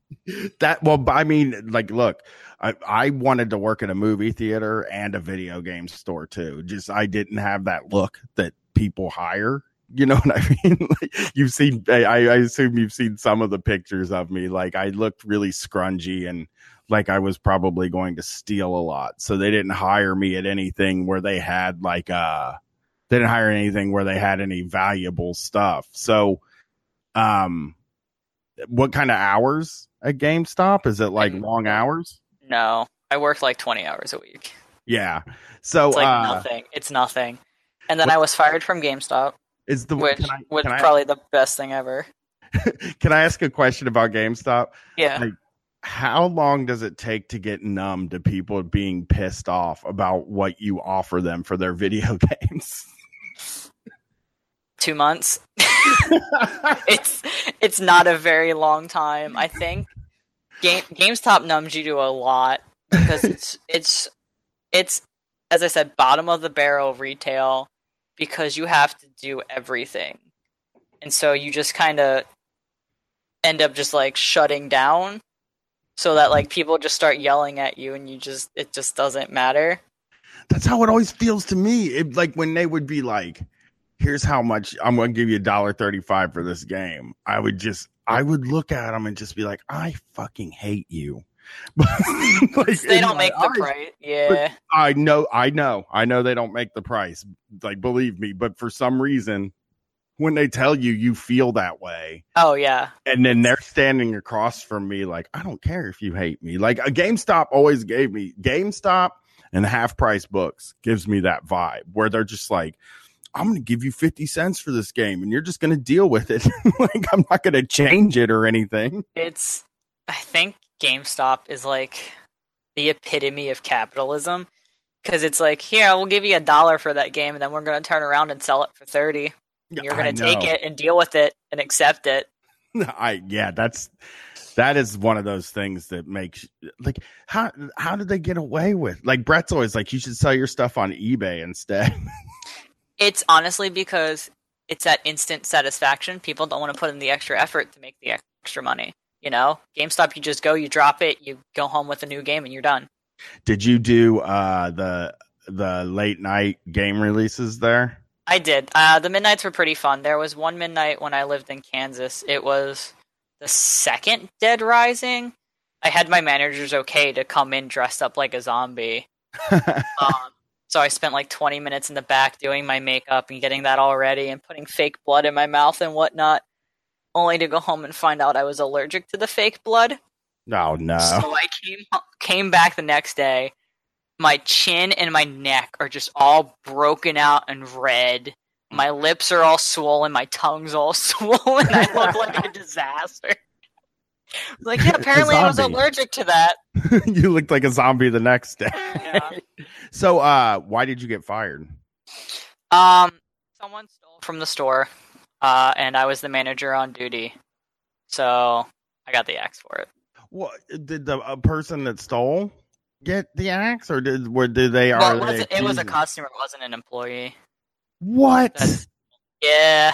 That well, I mean, like, look, I I wanted to work in a movie theater and a video game store too. Just I didn't have that look that people hire. You know what I mean? Like, you've seen, I, I assume you've seen some of the pictures of me. Like I looked really scrungy and like I was probably going to steal a lot. So they didn't hire me at anything where they had like uh they didn't hire anything where they had any valuable stuff. So um what kind of hours at GameStop? Is it like Mm. long hours? No, I work like twenty hours a week. Yeah. So It's like uh nothing. It's nothing. And then what- I was fired from GameStop, is the which can I, was can, I, probably the best thing ever. can I ask a question about GameStop? Yeah. Like, How long does it take to get numb to people being pissed off about what you offer them for their video games? Two months. it's it's not a very long time. I think Game GameStop numbs you to a lot because it's it's it's as I said, bottom of the barrel retail. because you have to do everything. And so you just kind of end up just like shutting down so that like people just start yelling at you and you just it just doesn't matter. That's how it always feels to me. It, like when they would be like, "Here's how much I'm going to give you a dollar thirty-five for this game." I would just, I would look at them and just be like, "I fucking hate you." like, they don't make the price. Yeah, I know, I know, I know they don't make the price. Like, believe me, but for some reason, when they tell you you feel that way. Oh yeah. And then they're standing across from me like, I don't care if you hate me. Like a GameStop always gave me GameStop and half price books gives me that vibe where they're just like, I'm going to give you 50 cents for this game and you're just going to deal with it. like I'm not going to change it or anything. It's I think GameStop is like the epitome of capitalism because it's like, here, we'll give you a dollar for that game and then we're going to turn around and sell it for 30. You're going to take it and deal with it and accept it. I yeah, that's that is one of those things that makes like how how did they get away with like Brett's always like you should sell your stuff on eBay instead. it's honestly because it's that instant satisfaction. People don't want to put in the extra effort to make the extra money. You know, GameStop, you just go, you drop it, you go home with a new game, and you're done. Did you do uh, the the late night game releases there? I did. Uh, the midnights were pretty fun. There was one midnight when I lived in Kansas. It was the second Dead Rising. I had my managers okay to come in dressed up like a zombie. um, so I spent like 20 minutes in the back doing my makeup and getting that all ready and putting fake blood in my mouth and whatnot, only to go home and find out I was allergic to the fake blood. Oh no! So I came came back the next day my chin and my neck are just all broken out and red. My lips are all swollen. My tongue's all swollen. I look like a disaster. Like, yeah, apparently I was allergic to that. you looked like a zombie the next day. Yeah. so, uh, why did you get fired? Um, someone stole from the store, uh, and I was the manager on duty, so I got the axe for it. What did the a person that stole? get the axe, or did were did they well, are? It, it was a customer, it wasn't an employee. What? That's, yeah.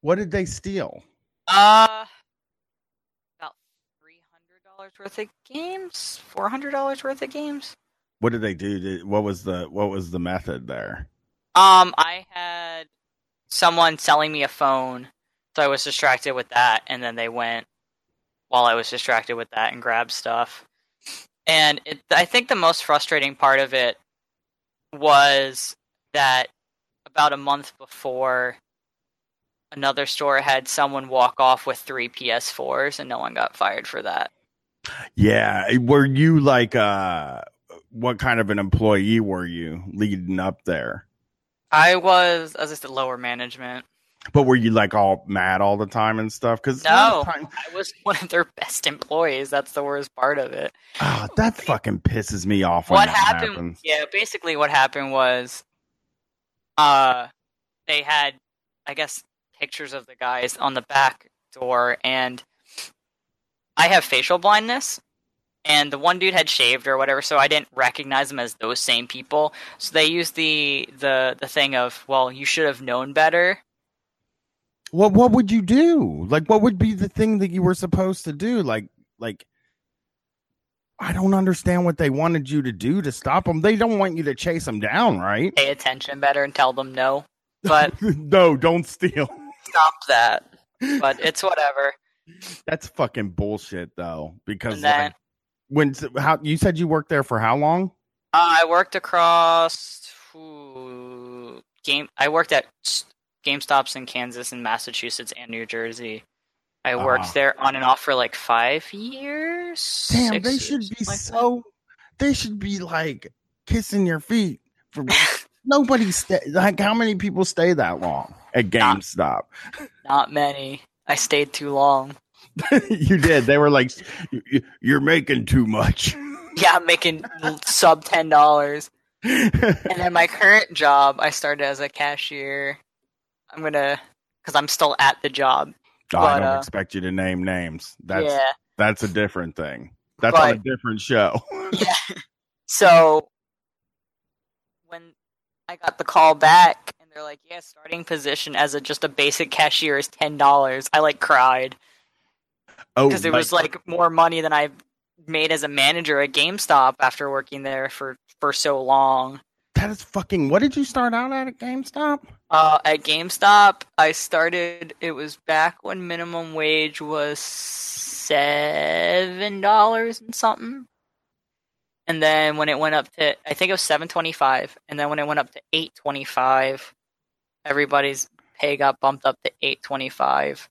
What did they steal? Uh, about three hundred dollars worth of games, four hundred dollars worth of games. What did they do? Did, what was the what was the method there? Um, I had someone selling me a phone, so I was distracted with that, and then they went while I was distracted with that and grabbed stuff. And it, I think the most frustrating part of it was that about a month before, another store had someone walk off with three PS4s, and no one got fired for that. Yeah, were you like uh what kind of an employee were you leading up there? I was, as I said, lower management. But were you like all mad all the time and stuff? Because no, time... I was one of their best employees. That's the worst part of it. Oh, that fucking pisses me off. what happened? Happens. Yeah, basically, what happened was, uh, they had, I guess, pictures of the guys on the back door, and I have facial blindness, and the one dude had shaved or whatever, so I didn't recognize them as those same people. So they used the the the thing of, well, you should have known better what what would you do? Like what would be the thing that you were supposed to do? Like like I don't understand what they wanted you to do to stop them. They don't want you to chase them down, right? Pay attention better and tell them no. But no, don't steal. Stop that. But it's whatever. That's fucking bullshit though because then, like, when how you said you worked there for how long? Uh, I worked across ooh, game I worked at GameStops in Kansas and Massachusetts and New Jersey. I worked uh, there on and off for like five years. Damn, they should be like so. That. They should be like kissing your feet for nobody. Stay, like, how many people stay that long at GameStop? Not, not many. I stayed too long. you did. They were like, "You're making too much." Yeah, I'm making sub ten dollars. and then my current job, I started as a cashier I'm gonna because I'm still at the job. Oh, but, I don't uh, expect you to name names. That's yeah. that's a different thing. That's but, on a different show. yeah. So when I got the call back they're like, yeah, starting position as a just a basic cashier is ten dollars. I like cried Oh, because it was like more money than I made as a manager at GameStop after working there for for so long. that is fucking. What did you start out at at GameStop? Uh, at GameStop, I started. It was back when minimum wage was seven dollars and something, and then when it went up to, I think it was seven twenty-five, and then when it went up to eight twenty-five, everybody's pay got bumped up to eight twenty-five.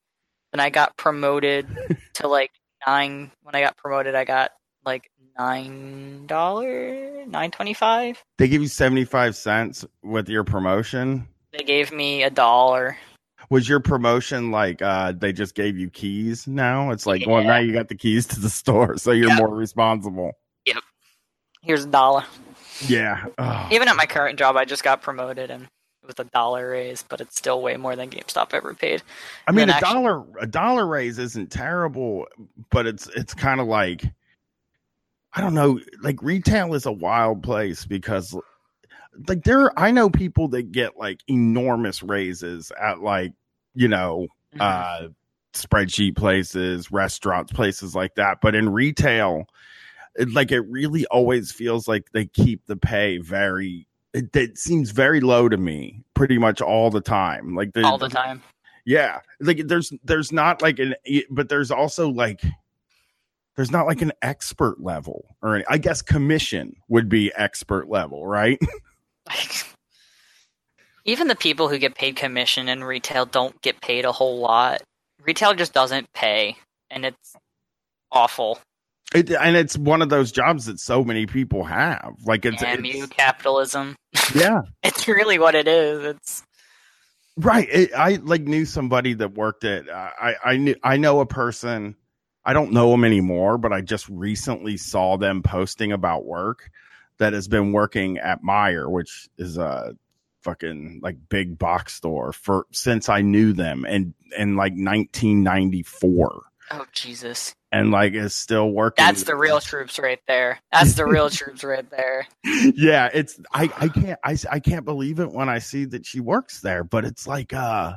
Then I got promoted to like nine. When I got promoted, I got like nine dollar, nine twenty-five. They give you seventy five cents with your promotion. They gave me a dollar. Was your promotion like uh they just gave you keys now? It's like, well, now you got the keys to the store, so you're Yeah. more responsible. Yep. Here's a dollar. Yeah. Oh. Even at my current job, I just got promoted and was a dollar raise, but it's still way more than GameStop ever paid. I mean, a actually- dollar a dollar raise isn't terrible, but it's it's kind of like I don't know, like retail is a wild place because like there I know people that get like enormous raises at like, you know, Mm-hmm. uh spreadsheet places, restaurants, places like that, but in retail it, like it really always feels like they keep the pay very it, it seems very low to me pretty much all the time. Like the, all the time. yeah, like there's there's not like an but there's also like there's not like an expert level or I guess commission would be expert level, right? Even the people who get paid commission in retail don't get paid a whole lot. Retail just doesn't pay, and it's awful. It, and it's one of those jobs that so many people have. Like it's, you, it's capitalism. yeah, It's really what it is. It's right. It, I like knew somebody that worked at. Uh, I I knew I know a person. I don't know him anymore, but I just recently saw them posting about work that has been working at Meijer, which is a fucking like big box store for since I knew them and in like 1994 oh Jesus. and like is still working. That's the real troops right there. That's the real troops right there. yeah, it's I I can't I I can't believe it when I see that she works there, but it's like uh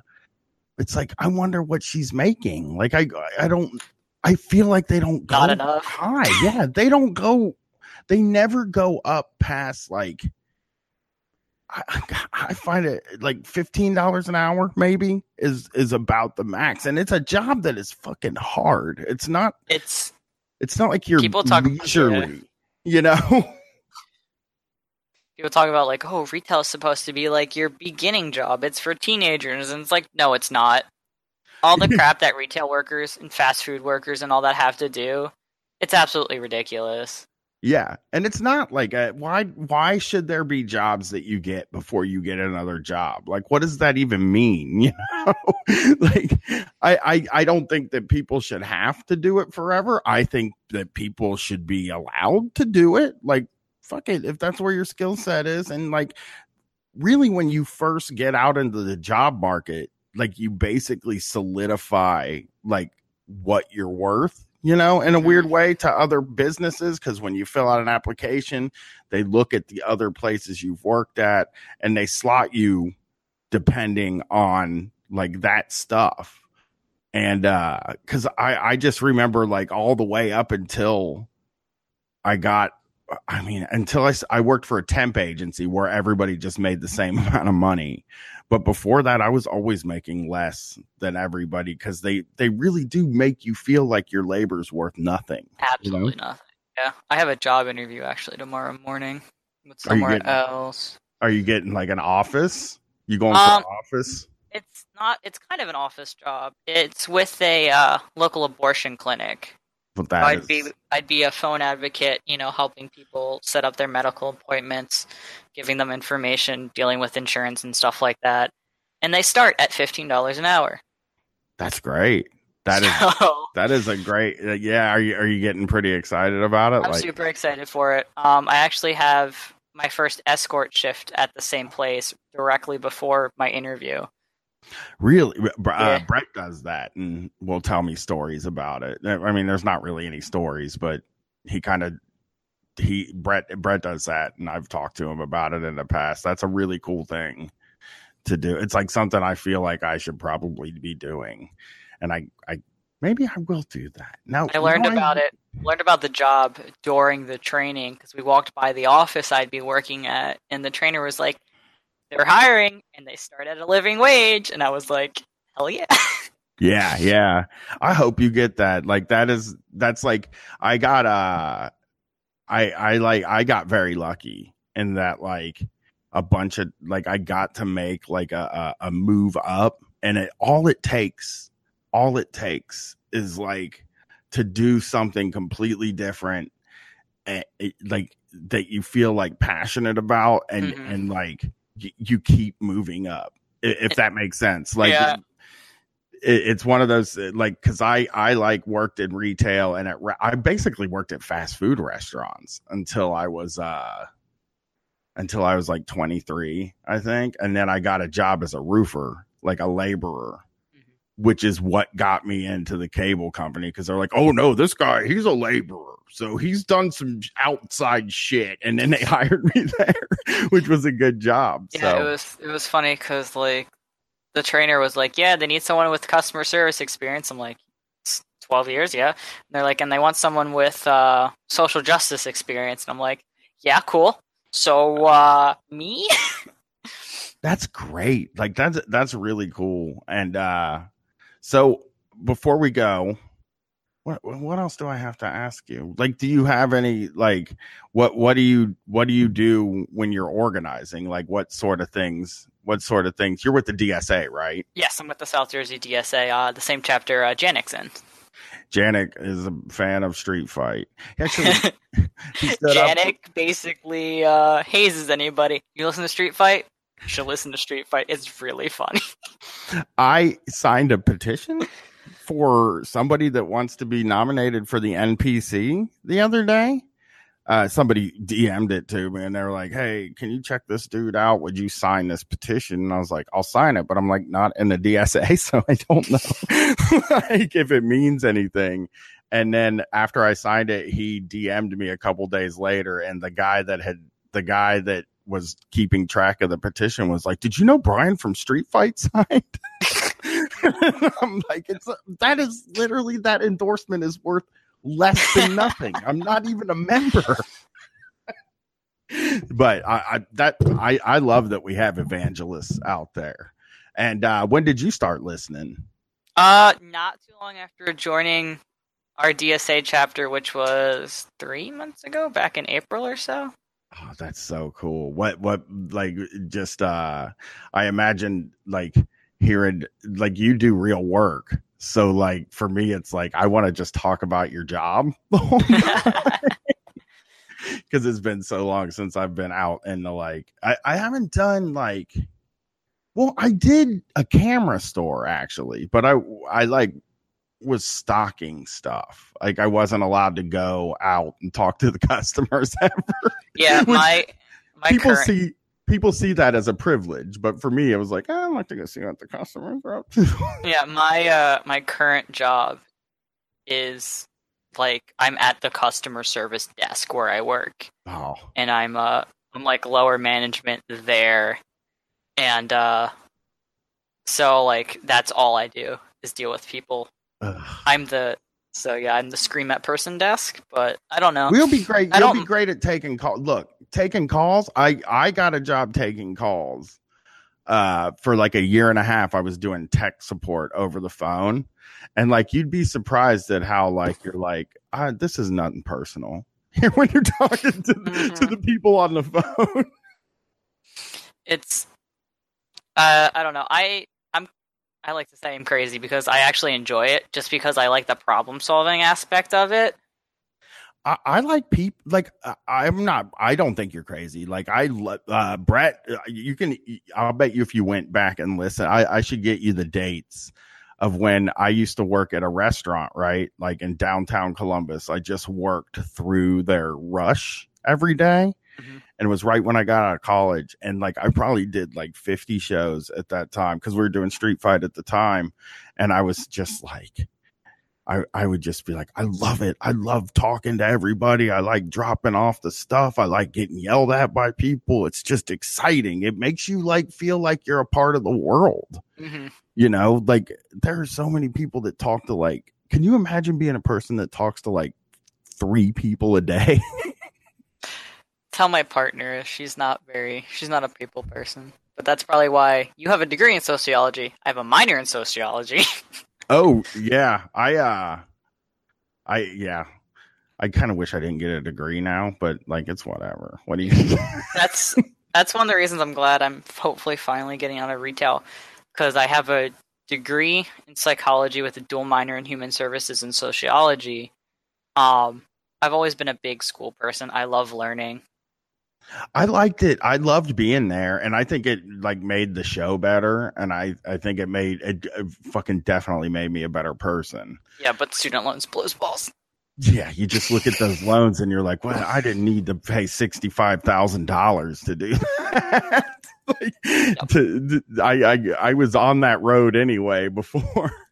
it's like I wonder what she's making. Like I I don't I feel like they don't go Not enough. high. Yeah, they don't go they never go up past like I, find it like fifteen dollars an hour maybe is is about the max, and it's a job that is fucking hard. It's not It's it's not like you're People talk- leisurely, you know. people talk about like, oh, retail is supposed to be like your beginning job. It's for teenagers, and it's like, no, it's not. All the crap that retail workers and fast food workers and all that have to do, it's absolutely ridiculous. Yeah, and it's not like a, why why should there be jobs that you get before you get another job? Like what does that even mean, you know? like I, I I don't think that people should have to do it forever. I think that people should be allowed to do it. Like fuck it if that's where your skill set is and like really when you first get out into the job market, like you basically solidify like what you're worth you know, in a weird way to other businesses. Cause when you fill out an application, they look at the other places you've worked at and they slot you depending on like that stuff. And, uh, cause I, I just remember like all the way up until I got, I mean, until I, I worked for a temp agency where everybody just made the same amount of money. But before that, I was always making less than everybody because they they really do make you feel like your labor's worth nothing. Absolutely nothing. Yeah, I have a job interview actually tomorrow morning with Are you somewhere getting- else. Are you getting like an office? You going Um, to an office? It's not. It's kind of an office job. It's with a uh, local abortion clinic. That I'd is- be I'd be a phone advocate, you know, helping people set up their medical appointments, giving them information, dealing with insurance and stuff like that. And they start at fifteen dollars an hour. that's great. That is So, that is a great. yeah, are you are you getting pretty excited about it? I'm like super excited for it. Um, I actually have my first escort shift at the same place directly before my interview. Really, uh, Yeah. Brett does that and will tell me stories about it. I mean, there's not really any stories, but he kind of he Brett Brett does that, and I've talked to him about it in the past. That's a really cool thing to do. It's like something I feel like I should probably be doing, and I I maybe I will do that. Now I learned about it. Learned about the job during the training because we walked by the office I'd be working at, and the trainer was like, "They're hiring, and they start at a living wage," and I was like, "Hell yeah!" Yeah, yeah. I hope you get that. Like that is that's like I got uh I I like I got very lucky in that like a bunch of like I got to make like a a, a move up and it all it takes all it takes is like to do something completely different and it, like that you feel like passionate about and Mhm. and like y- you keep moving up if that makes sense like Yeah. it, it's one of those uh, like because I I like worked in retail and at I basically worked at fast food restaurants until I was uh until I was like 23 I think and then I got a job as a roofer like a laborer. Which is what got me into the cable company because they're like oh no this guy he's a laborer so he's done some outside shit and then they hired me there which was a good job Yeah, so it was it was funny because like the trainer was like, "Yeah, they need someone with customer service experience." I'm like, "12 years, yeah." And they're like, "And they want someone with uh, social justice experience." And I'm like, "Yeah, cool." So uh, me? That's great. Like that's that's really cool. And uh so before we go, what what else do I have to ask you? Like do you have any like what what do you what do you do when you're organizing? Like what sort of things? What sort of things? You're with the DSA, right? yes, I'm with the South Jersey DSA. Uh, the same chapter uh, Janik's in. Janik is a fan of Street Fight. Actually, stood up- Janik basically uh, hazes anybody. You listen to Street Fight? You should listen to Street Fight. It's really funny. I signed a petition for somebody that wants to be nominated for the NPC the other day. Uh, somebody DM'd it to me and they were like, Hey, can you check this dude out? Would you sign this petition? And I was like, I'll sign it, but I'm like not in the DSA, so I don't know like if it means anything. And then after I signed it, he DM'd me a couple days later, and the guy that had the guy that was keeping track of the petition was like, "Did you know Bryan from Street Fight signed?" I'm like, "It's that is literally that endorsement is worth less than nothing. I'm not even a member." but I, I that I I love that we have evangelists out there. And uh, when did you start listening? Uh, not too long after joining our DSA chapter, which was three months ago, back in April or so. Oh, that's so cool. What what like just uh I imagine like hearing like you do real work. So like for me it's like I want to just talk about your job because it's been so long since I've been out in the like I, I haven't done like well I did a camera store actually, but I I like was stocking stuff. Like I wasn't allowed to go out and talk to the customers ever yeah, my my people current see people see that as a privilege, but for me, it was like "Ah, I'd like to go see what the customers are up to. yeah my uh my current job is like I'm at the customer service desk where I work, oh, and I'm uh I'm like lower management there, and uh so like that's all I do is deal with people. Ugh. I'm the so yeah I'm the scream at person desk, but I don't know. we'll be great. You'll be great at taking calls. Look, taking calls. I I got a job taking calls. Uh, for like a year and a half, I was doing tech support over the phone, and like you'd be surprised at how like you're like, ah, this is nothing personal. when you're talking to, to Mhm. the people on the phone. it's uh I don't know. I I like to say I'm crazy because I actually enjoy it just because I like the problem solving aspect of it. I, I like people like I- I'm not. I don't think you're crazy. Like I, uh, Brett, uh, you can. I'll bet you if you went back and listen, I, I should get you the dates of when I used to work at a restaurant, right? Like in downtown Columbus. I just worked through their rush every day, Mhm. And it was right when I got out of college. And like I probably did like 50 shows at that time because we were doing Street Fight at the time, and I was just like. I, I would just be like, I love it. I love talking to everybody. I like dropping off the stuff. I like getting yelled at by people. It's just exciting. It makes you like feel like you're a part of the world. hmm You know, like there are so many people that talk to like, can you imagine being a person that talks to like three people a day? Tell my partner she's not very she's not a people person. But that's probably why you have a degree in sociology. I have a minor in sociology. oh, yeah. I, uh, I, yeah. I kind of wish I didn't get a degree now, but like it's whatever. What do you? that's that's one of the reasons I'm glad I'm hopefully finally getting out of retail because I have a degree in psychology with a dual minor in human services and sociology. Um, I've always been a big school person. I love learning. I liked it. I loved being there, and I think it like made the show better. And I, I think it made it, it uh, fucking definitely made me a better person. Yeah, but student loans blows balls. Yeah, you just look at those loans and you're like, well, I didn't need to pay sixty five thousand dollars to do that. like, Yep. to, I, I I was on that road anyway before.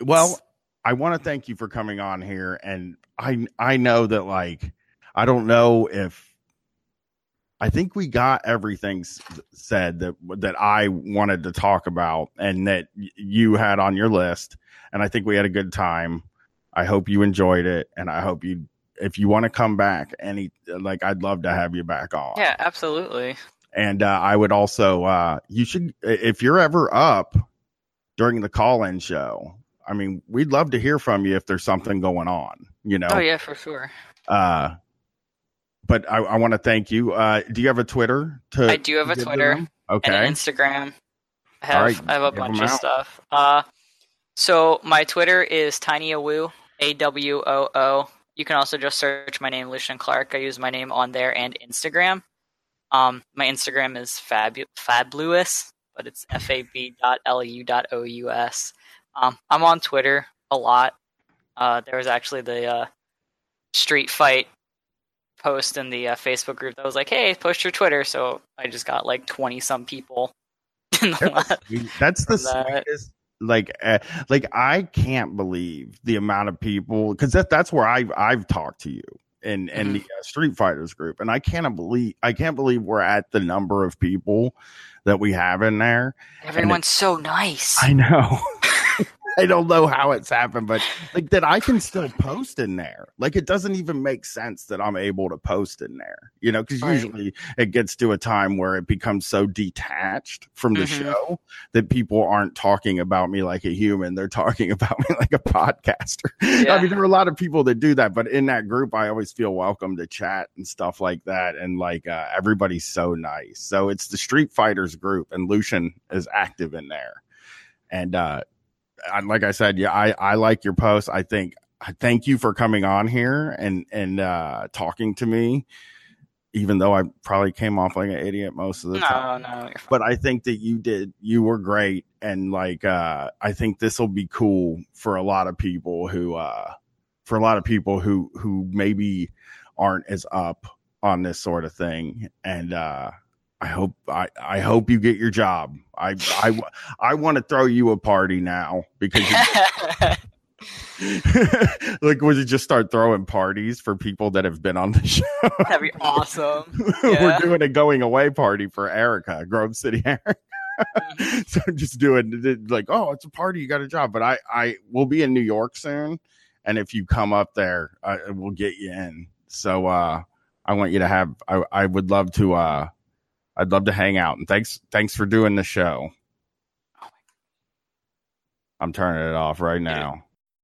Well, I want to thank you for coming on here, and I I know that like I don't know if I think we got everything said that that I wanted to talk about, and that you had on your list, and I think we had a good time. I hope you enjoyed it, and I hope you if you want to come back any like I'd love to have you back on. yeah, absolutely. And uh, I would also, uh, you should, if you're ever up during the call in show, I mean, we'd love to hear from you if there's something going on, you know? Oh yeah, for sure. Uh, but I, I want to thank you. Uh, do you have a Twitter? To I do have a Twitter them? and an Instagram. I have right, I have a bunch of stuff. Uh, so my Twitter is tinyawoo, a w o o. You can also just search my name, Lucian Clark. I use my name on there and Instagram. Um, my Instagram is fabu- fabulous, but it's f a b dot l u dot o u s. Um, I'm on Twitter a lot. Uh, there was actually the uh, street fight post in the uh, Facebook group that was like, "Hey, post your Twitter." So I just got like twenty some people. in the That's the that. sweetest. Like, uh, like I can't believe the amount of people because that that's where I've I've talked to you in in Mhm. the uh, Street Fighters group, and I can't believe I can't believe we're at the number of people that we have in there. Everyone's so nice. I know. I don't know how it's happened, but like that I can still post in there. Like it doesn't even make sense that I'm able to post in there, you know, because Right. usually it gets to a time where it becomes so detached from the Mhm. show that people aren't talking about me like a human. They're talking about me like a podcaster. Yeah. I mean, there are a lot of people that do that, but in that group, I always feel welcome to chat and stuff like that. And like uh, everybody's so nice. So it's the Street Fighters group, and Lucian is active in there. And uh, I- like I said, yeah, I, I like your post. I think I thank you for coming on here and and uh, talking to me, even though I probably came off like an idiot most of the time. no, no, but I think that you did you were great. And like uh I think this will be cool for a lot of people who uh for a lot of people who who maybe aren't as up on this sort of thing. And uh I hope I, I hope you get your job. I I I want to throw you a party now because you, like would you just start throwing parties for people that have been on the show? That'd be awesome. We're doing a going away party for Erica, Grove City Erica. so I'm just doing like, oh, it's a party, you got a job. But I, I will be in New York soon, and if you come up there, I we'll get you in. So uh, I want you to have. I, I would love to. Uh, I'd love to hang out. And thanks, thanks for doing the show. Oh I'm turning it off right now.